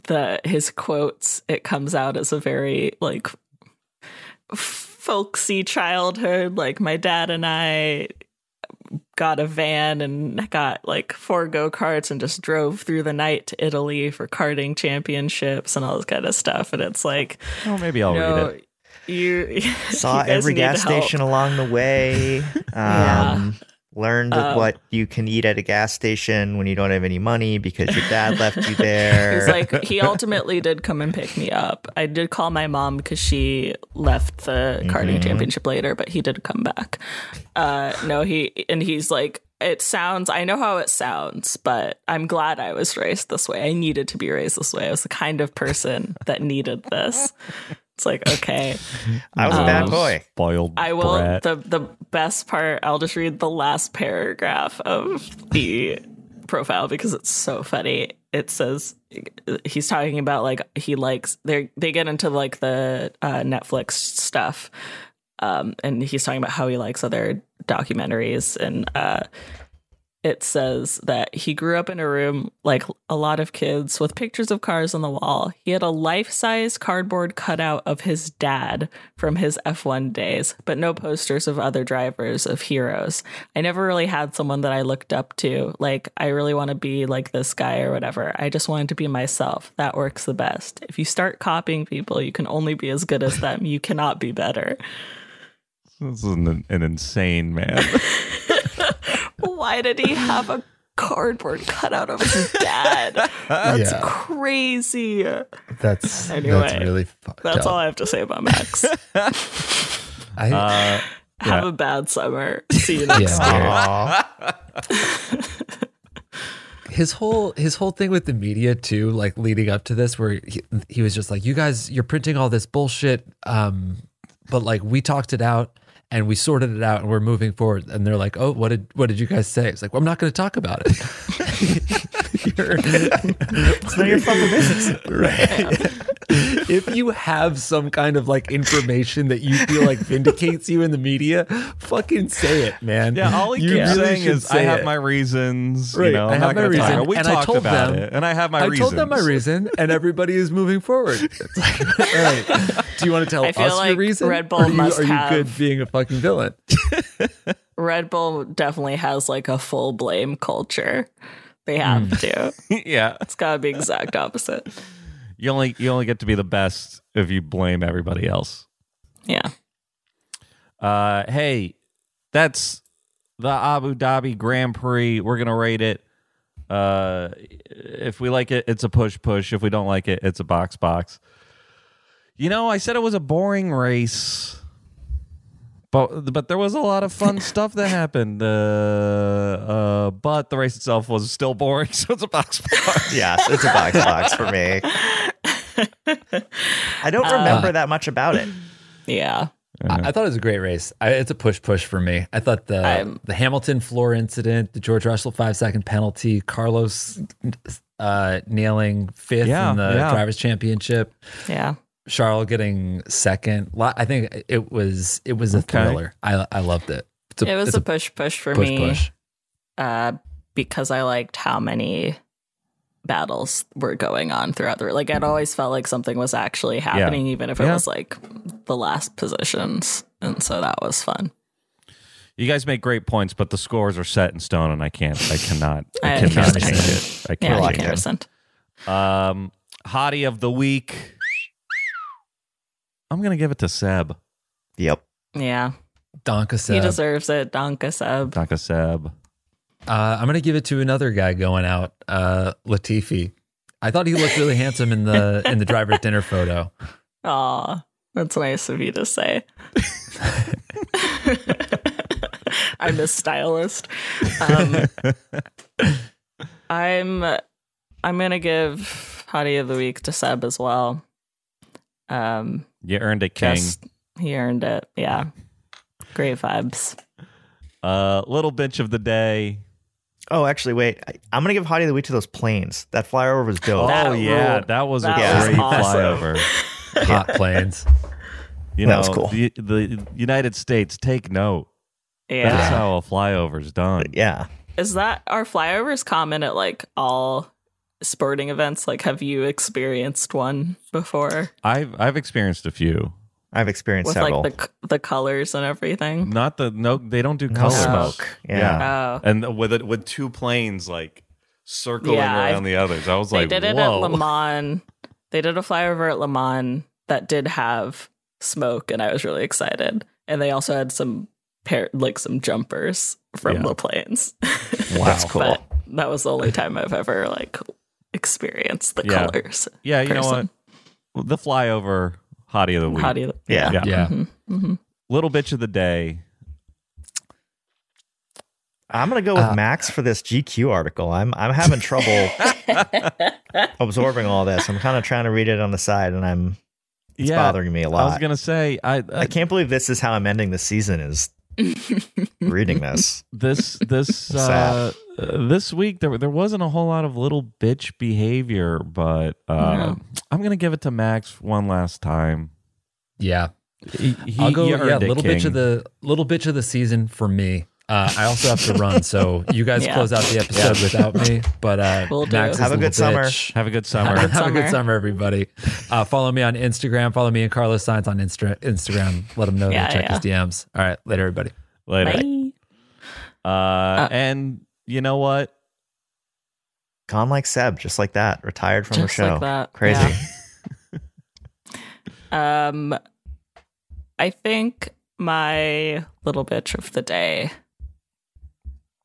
the his quotes it comes out as a very like folksy childhood like my dad and I got a van and got like four go-karts and just drove through the night to Italy for karting championships and all this kind of stuff and it's like Oh, maybe I'll no read it. you Saw you every gas station along the way. Um, Learned Um, what you can eat at a gas station when you don't have any money because your dad left you there. He's like, he ultimately did come and pick me up. I did call my mom because she left the karting Mhm. championship later, but he did come back. Uh, no, he and he's like, it sounds. I know how it sounds, but I'm glad I was raised this way. I needed to be raised this way. I was the kind of person that needed this. It's like, okay, I was a um, bad boy. Spoiled I will. brat. The the best part. I'll just read the last paragraph of the profile because it's so funny. It says he's talking about like he likes they they get into like the uh, Netflix stuff, um, and he's talking about how he likes other documentaries and. uh it says that he grew up in a room like a lot of kids with pictures of cars on the wall. He had a life size cardboard cutout of his dad from his F1 days, but no posters of other drivers, of heroes. I never really had someone that I looked up to, like, I really want to be like this guy or whatever. I just wanted to be myself. That works the best. If you start copying people, you can only be as good as them. You cannot be better. This is an, an insane man. Why did he have a cardboard cutout of his dad? That's Yeah. crazy. That's Anyway, that's really fucked That's up. all I have to say about Max. I, Uh, Have Yeah. a bad summer. See you next Yeah. year. His whole his whole thing with the media too, like leading up to this, where he, he was just like, "You guys, you're printing all this bullshit," um, but like we talked it out and we sorted it out and we're moving forward. And they're like, "Oh, what did what did you guys say?" It's like, "Well, I'm not going to talk about it." You're- it's none your fucking business. right. if you have some kind of like information that you feel like vindicates you in the media, fucking say it, man. yeah, all he You keeps really saying should is, "I have it." my reasons." Right, You know, I I'm have not my gonna talk reason. We and I talked told about them- it, and I have my I reasons. told them my reason, and everybody is moving forward. It's like, all right. Do you want to tell I feel us your reason? Red Bull are you, must are you have- good being a fucking villain? Red Bull definitely has like a full blame culture. They have Hmm. to. yeah, It's got to be exact opposite. you only you only get to be the best if you blame everybody else. Yeah. Uh, hey, that's the Abu Dhabi Grand Prix. We're gonna rate it. Uh, if we like it, it's a push push. If we don't like it, it's a box box. You know, I said it was a boring race, but but there was a lot of fun stuff that happened. Uh, uh, but the race itself was still boring, so it's a box box. yeah, it's a box box for me. I don't remember that much about it. Yeah. I, I thought it was a great race. I, it's a push push for me. I thought the I'm- the Hamilton floor incident, the George Russell five second penalty, Carlos uh, nailing fifth Yeah, in the yeah. drivers championship, Yeah. Charles getting second. I think it was it was a Okay. thriller. I I loved it. It's It was a push push for push me. push. uh, because I liked how many battles were going on throughout the like it always felt like something was actually happening even if it Yeah. was like the last positions and so that was fun You guys make great points, but the scores are set in stone, and I can't. I cannot. I, I cannot change it. I yeah can't you change it. Um, hottie of the week. I'm gonna give it to Seb. Yep. yeah Danke Seb. he deserves it Danke Seb Danke Seb. uh, "I'm gonna give it to another guy going out, uh, Latifi. I thought he looked really handsome in the in the driver's dinner photo. Aw, that's nice of you to say I'm a stylist um, I'm I'm gonna give Hottie of the Week to Seb as well Um, You earned it, King. just he earned it. Yeah, great vibes. Uh, little bitch of the day. Oh, actually, wait. I, I'm gonna give Hottie the Week to those planes. That flyover was dope. That oh yeah, ruled. that was That a was great awesome. flyover. Hot planes. You That know, was cool. the, the United States take note. Yeah. That's how a flyover's done. yeah. Is that are flyovers common at like all sporting events? Like, have you experienced one before I've I've experienced a few. I've experienced with several. like the the colors and everything? Not the no, they don't do no colors. smoke. Yeah. Oh, and with it with two planes like circling Yeah, around I've- the others. I was they like, did it whoa. at Le Mans. They did a flyover at Le Mans that did have smoke, and I was really excited. And they also had some pair like some jumpers from Yeah. the planes. Wow. That's cool. but that was the only time I've ever like experienced the Yeah. colors. yeah, you know what? The flyover hottie of the week. Hottie do you? Yeah. Yeah. Yeah. hmm Little bitch of the day. I'm gonna go with Uh, Max for this GQ article. I'm I'm having trouble absorbing all this. I'm kind of trying to read it on the side, and I'm it's yeah, bothering me a lot. I was gonna say I, I I can't believe this is how I'm ending the season. Is reading this. this this Sad. uh, uh, this week there there wasn't a whole lot of little bitch behavior, but uh, No. I'm gonna give it to Max one last time. Yeah. He, he, I'll go. Yeah, earned it, little bitch of the little bitch of the season for me. Uh, I also have to run, so you guys Yeah. close out the episode without me. But uh, Will. Max Have a little good summer. Have a good summer. Have, have a good summer. summer, everybody. Uh, follow me on Instagram. Follow me and Carlos Sainz on Instra- Instagram. Let them know Yeah, to check yeah. his DMs. All right, later, everybody. Later. Bye. Uh, and you know what? Gone like Seb, just like that. Retired from Just the show. like that. Crazy. Um, I think my little bitch of the day.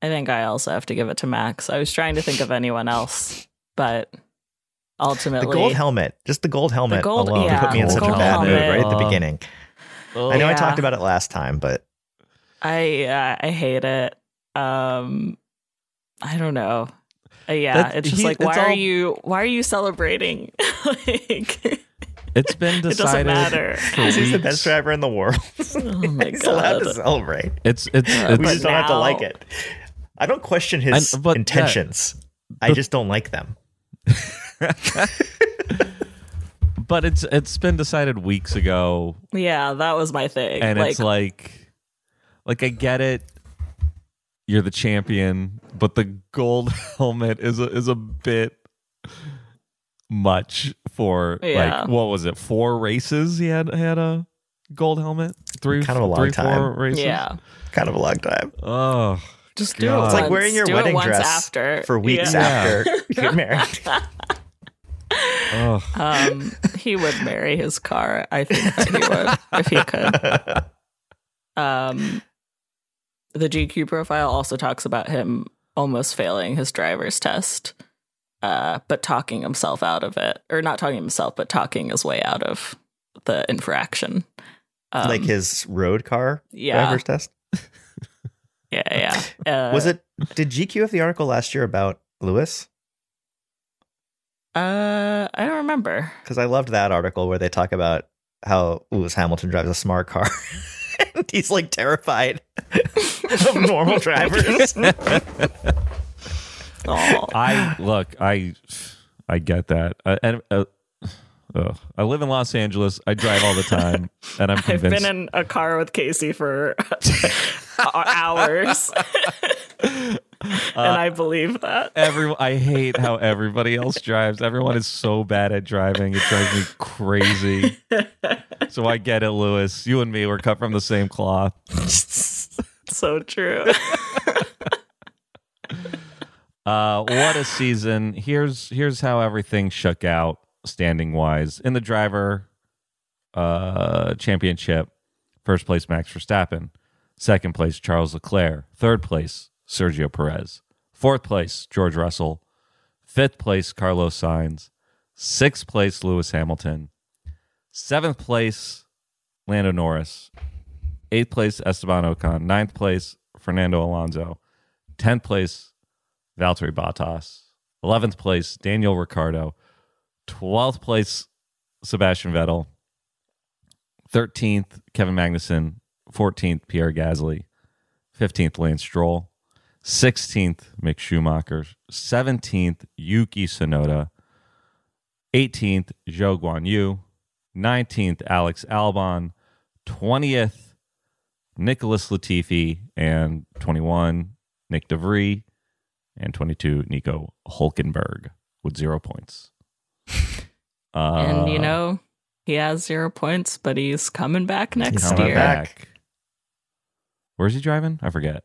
I think I also have to give it to Max. I was trying to think of anyone else, but ultimately, The gold helmet, just the gold helmet gold- alone, yeah, put me in such a gold bad mood right at the beginning. Oh, I know I talked about it last time, but I uh, I hate it. Um, I don't know. Uh, yeah, That's- it's just he- like it's why are you why are you celebrating? like It's been it doesn't decided. matter. he's the best driver in the world. Oh my he's allowed to celebrate. It's it's, it's we but just don't have to like it. I don't question his I- but that- intentions. I just don't like them. but it's it's been decided weeks ago, Yeah, that was my thing. and like, it's like, like I get it. You're the champion, but the gold helmet is a is a bit much for Yeah. like what was it? Four races he had had a gold helmet. Three Kind of a long three, time. Four races. yeah, Kind of a long time. Oh, just do God. it. It's It's like wearing your Do wedding once dress after for weeks Yeah. after you get married. oh. Um, he would marry his car. I think that he would if he could. Um, the GQ profile also talks about him almost failing his driver's test, uh, but talking himself out of it, or not talking himself, but talking his way out of the infraction. Um, like his road car yeah. driver's test. Yeah, yeah. Uh, Was it? Did GQ have the article last year about Lewis? Uh, I don't remember. Because I loved that article where they talk about how Lewis Hamilton drives a smart car. and he's like terrified of normal drivers. Oh, I look, I I get that, uh, and uh, ugh. I live in Los Angeles. I drive all the time, and I'm I've been in a car with Casey for hours, and I believe that. Every I hate how everybody else drives. Everyone is so bad at driving. It drives me crazy. so I get it, Lewis. You and me, we're cut from the same cloth. So true. Uh, what a season! Here's here's how everything shook out standing wise in the driver uh, championship. First place Max Verstappen, second place Charles Leclerc, third place Sergio Perez, fourth place George Russell, fifth place Carlos Sainz, sixth place Lewis Hamilton, seventh place Lando Norris, eighth place Esteban Ocon, ninth place Fernando Alonso, tenth place Valtteri Bottas. 11th place, Daniel Ricciardo. 12th place, Sebastian Vettel. 13th, Kevin Magnussen. 14th, Pierre Gasly. 15th, Lance Stroll. 16th, Mick Schumacher. 17th, Yuki Tsunoda. 18th, Zhou Guanyu. 19th, Alex Albon. 20th, Nicholas Latifi. And 21, Nyck de Vries. And 22, Nico Hulkenberg with zero points. Uh, and you know, he has zero points, but he's coming back next coming year. back. Where's he driving? I forget.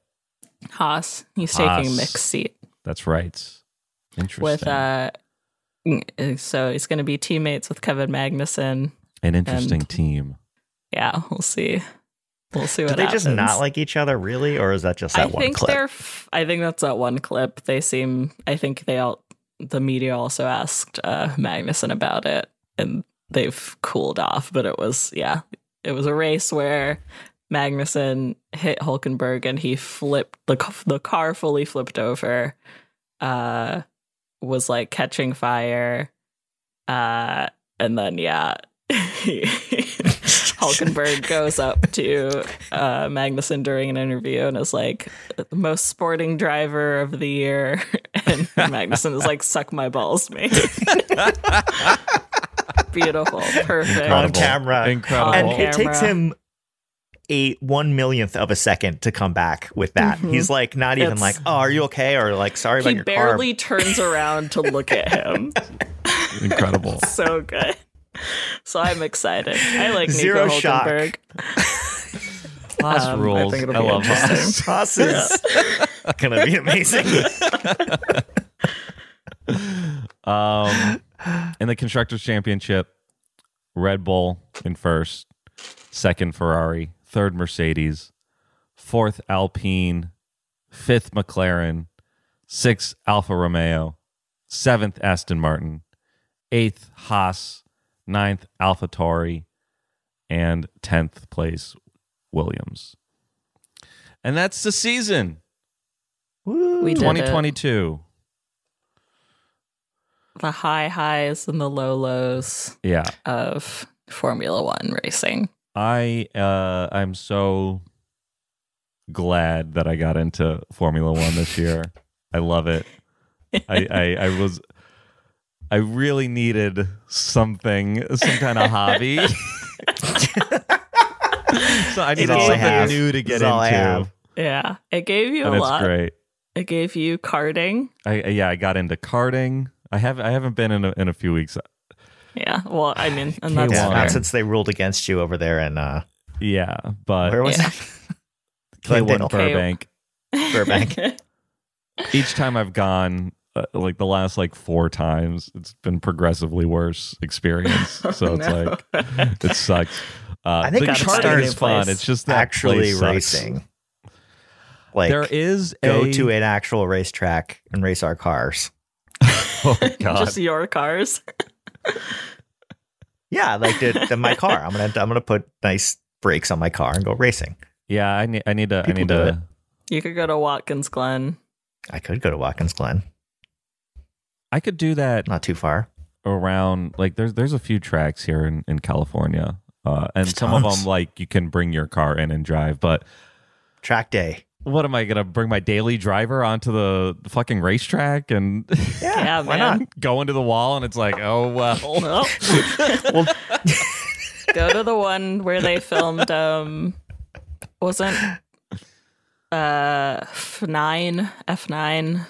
Haas, he's Haas. taking mixed seat That's right. Interesting. with uh. So he's going to be teammates with Kevin Magnussen. An interesting and- team. Yeah, we'll see. We'll see what. Do what they just not like each other, really, or is that just that I one think clip? they're. F- I think that's that one clip. They seem. I think they all. The media also asked uh, Magnussen about it, and they've cooled off. But it was yeah, it was a race where Magnussen hit Hulkenberg and he flipped the the car fully flipped over. Uh, was like catching fire, uh, and then yeah. Hulkenberg goes up to uh, Magnussen during an interview and is like, the most sporting driver of the year. And Magnussen is like, suck my balls, mate. Beautiful. Perfect. on camera. Incredible. and On it takes him a one millionth of a second to come back with that. He's like not even It's- like, "Oh, are you okay?" or like, "Sorry about your car." He barely turns around to look at him. Incredible. So good. So I'm excited. I like Nico Zero shock. Hulkenberg. Haas Um, I rules. I, think it'll be love interesting. Haas. car." Haas is gonna be amazing. Um, in the constructors championship, Red Bull in first, second Ferrari, third Mercedes, fourth Alpine, fifth McLaren, sixth Alfa Romeo, seventh Aston Martin, eighth Haas, ninth AlphaTauri, and tenth place Williams. And that's the season. We did it. 2022. The high highs and the low lows Yeah. of Formula One racing. I uh I'm so glad that I got into Formula One this year. I love it. I, I I was I really needed something, some kind of hobby. so I needed all something have. new to This get is all I into. have. Yeah, it gave you And a it's lot. great. It gave you karting. I I- yeah, I got into karting. I have I haven't been in a, in a few weeks. Yeah, well, I mean, and that's Yeah, not since they ruled against you over there in uh, Yeah, but where was Yeah. it? K1 Glendale. Burbank. Burbank. each time I've gone, uh, like the last like four times, it's been progressively worse experience. So it's no. like it sucks. Uh, I think the I'm karting starting is fun. It's just that actually place sucks. racing. Like there is go a, to an actual racetrack and race our cars. Oh God! Just your cars. Yeah, like the, the, my car. I'm gonna I'm gonna put nice brakes on my car and go racing. yeah, I need. I need to. I need do it. to. You could go to Watkins Glen. I could go to Watkins Glen, I could do that not too far. around. Like there's there's a few tracks here in in California, uh, and There's some of them like you can bring your car in and drive, but. Track day. What am I gonna bring my daily driver onto the fucking racetrack and Yeah, Yeah, why man. not? go into the wall and it's like, oh well. Well, Well, go to the one where they filmed. Um, wasn't uh F nine F nine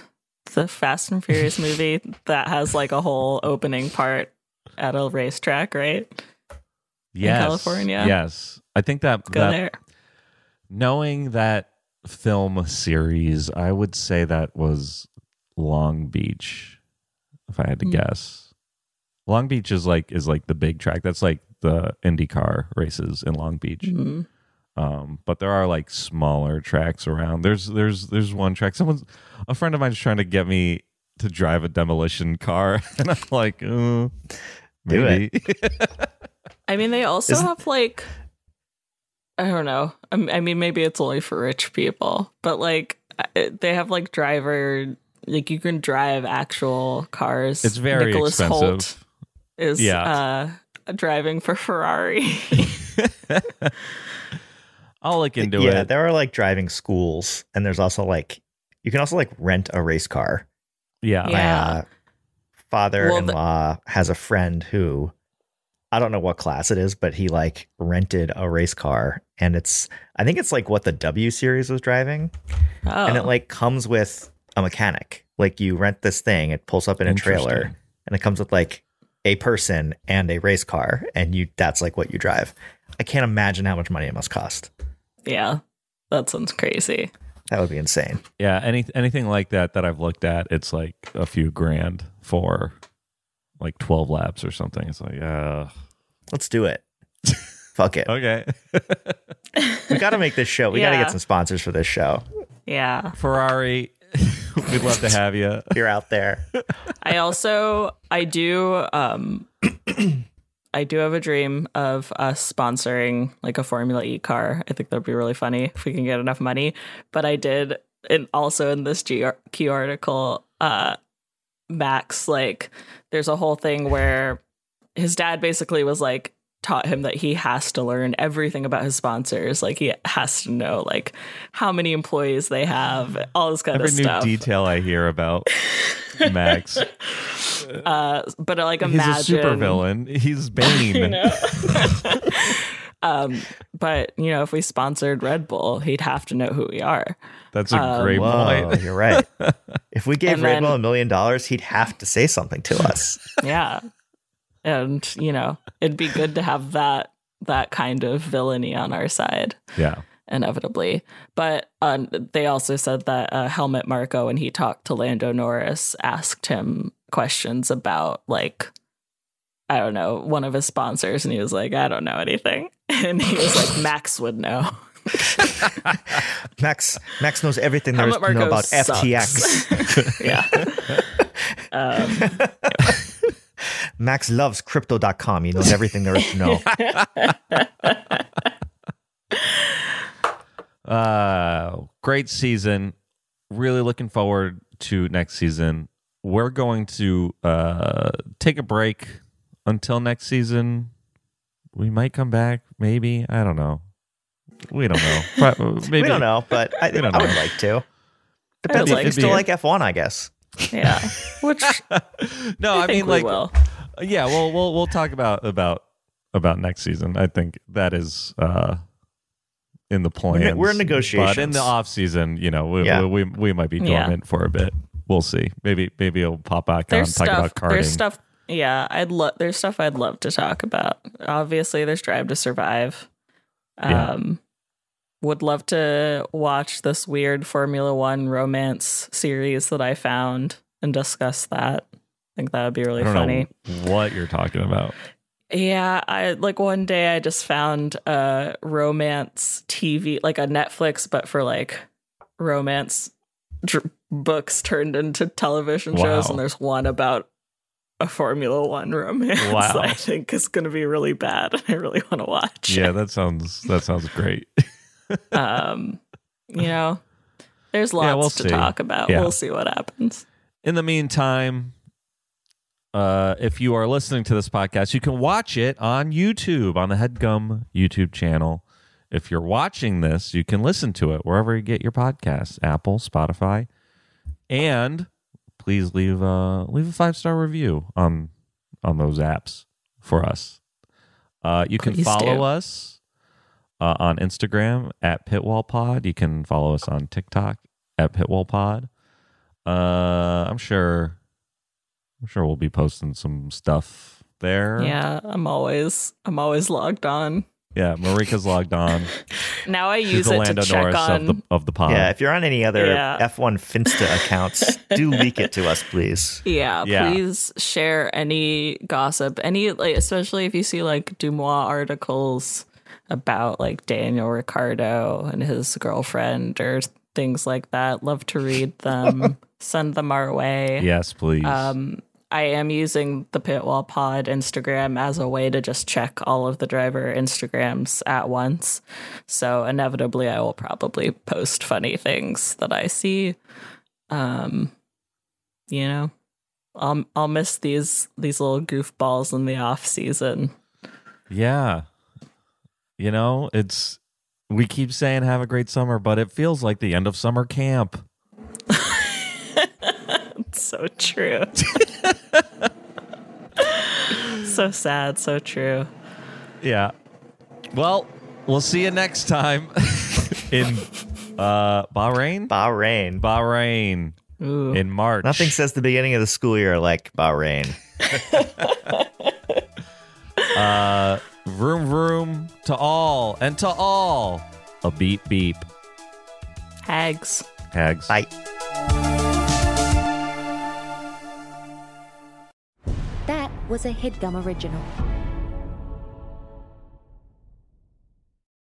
the Fast and Furious movie that has like a whole opening part at a racetrack, right? yes, California? Yes, I think that, Go that there. knowing that film series, I would say that was Long Beach. If I had to Hmm. guess, Long Beach is like is like the big track. That's like the IndyCar races in Long Beach. Mhm. Um, but there are like smaller tracks around. There's there's there's one track. Someone's a friend of mine's trying to get me to drive a demolition car, and I'm like, uh, Do maybe. I mean, they also Isn't- have like, I don't know. I mean, maybe it's only for rich people, but like, they have like driver, like you can drive actual cars. It's very Nicholas expensive. Holt is Yeah. uh, driving for Ferrari. I'll look into yeah, it. Yeah, there are like driving schools, and there's also like you can also like rent a race car. yeah. Yeah. My uh, father-in-law Well, has a friend who I don't know what class it is, but he like rented a race car, and it's I think it's like what the W series was driving, Oh, and it like comes with a mechanic. Like you rent this thing, it pulls up in a trailer, and it comes with like a person and a race car, and you that's like what you drive. I can't imagine how much money it must cost. yeah, that sounds crazy. That would be insane. Yeah, any anything like that that I've looked at, it's like a few grand for like 12 laps or something. It's like, uh, Let's do it. Fuck it. okay. We got to make this show. We got to Yeah. get some sponsors for this show. Yeah. Ferrari, we'd love to have you. You're out there. I also I do um I do have a dream of us sponsoring like a Formula E car. I think that'd be really funny if we can get enough money. But I did and also in this GQ article, uh Max like there's a whole thing where his dad basically was like taught him that he has to learn everything about his sponsors. Like he has to know like how many employees they have, all this kind Every of new detail I hear about Max, uh but like imagine he's imagine a supervillain. He's Bane. you know? um, but you know, if we sponsored Red Bull, he'd have to know who we are. That's a Um, great Whoa, point. you're right. If we gave Red Bull a million dollars, he'd have to say something to us. Yeah, and you know, it'd be good to have that that kind of villainy on our side. Yeah. Inevitably, but um, they also said that uh, Helmut Marko, when he talked to Lando Norris, asked him questions about like I don't know one of his sponsors, and he was like, "I don't know anything," and he was like, "Max would know." Max Max knows everything there is Helmut to know about sucks. FTX. yeah. Um, Max loves crypto.com. He knows everything there is to know. Uh, great season. Really looking forward to next season. We're going to uh, take a break until next season. We might come back, maybe. I don't know. We don't know. Maybe we don't know, but I, don't I would know. like to. Depends like you still like F1, I guess. Yeah. Which No, I, I, think mean we like will. yeah, well we'll we'll talk about about about next season. I think that is uh in the plans. ne- we're in negotiations. But in the off season, you know, we Yeah. we, we, we might be Yeah. dormant for a bit. We'll see. Maybe maybe it'll pop back on There's talk stuff. about karting. There's stuff. Yeah, I'd love. There's stuff I'd love to talk about. Obviously, there's Drive to Survive. Yeah. Would love to watch this weird Formula One romance series that I found and discuss that. I think that would be really I don't funny. know what you're talking about. Yeah, I like one day I just found a romance TV, like a Netflix, but for like romance dr- books turned into television shows, Wow. and there's one about a Formula One romance Wow. that I think is going to be really bad, and I really want to watch. Yeah, that sounds that sounds great. um, you know, there's lots Yeah, we'll to see. talk about. Yeah. We'll see what happens. In the meantime, uh, if you are listening to this podcast, you can watch it on YouTube on the Headgum YouTube channel. If you're watching this, you can listen to it wherever you get your podcasts: Apple, Spotify, and please leave a leave a five star review on on those apps for us. Uh, you can Please follow do. us uh, on Instagram at Pitwall Pod. You can follow us on TikTok at PitwallPod. Uh, I'm sure. I'm sure we'll be posting some stuff there. Yeah, I'm always I'm always logged on. yeah. Marika's logged on. Now I use the it Lando to check Norris on. of the of the pod. Yeah, if you're on any other Yeah. F1 Finsta accounts, do leak it to us, please. Yeah, Yeah. please share any gossip, any like especially if you see like Dumois articles about like Daniel Ricciardo and his girlfriend or things like that. Love to read them. Send them our way. Yes, please. Um, I am using the Pitwall Pod Instagram as a way to just check all of the driver Instagrams at once. So inevitably, I will probably post funny things that I see. Um, you know, I'll I'll miss these these little goofballs in the off season. yeah. You know, it's we keep saying have a great summer, but it feels like the end of summer camp. so true. so sad, so true. Yeah. Well, we'll see you next time in uh Bahrain. Bahrain. Bahrain Ooh. in March. Nothing says the beginning of the school year like Bahrain. Uh, vroom vroom to all and to all. A beep beep. Hags. Hags. Bye. That was a headgum original.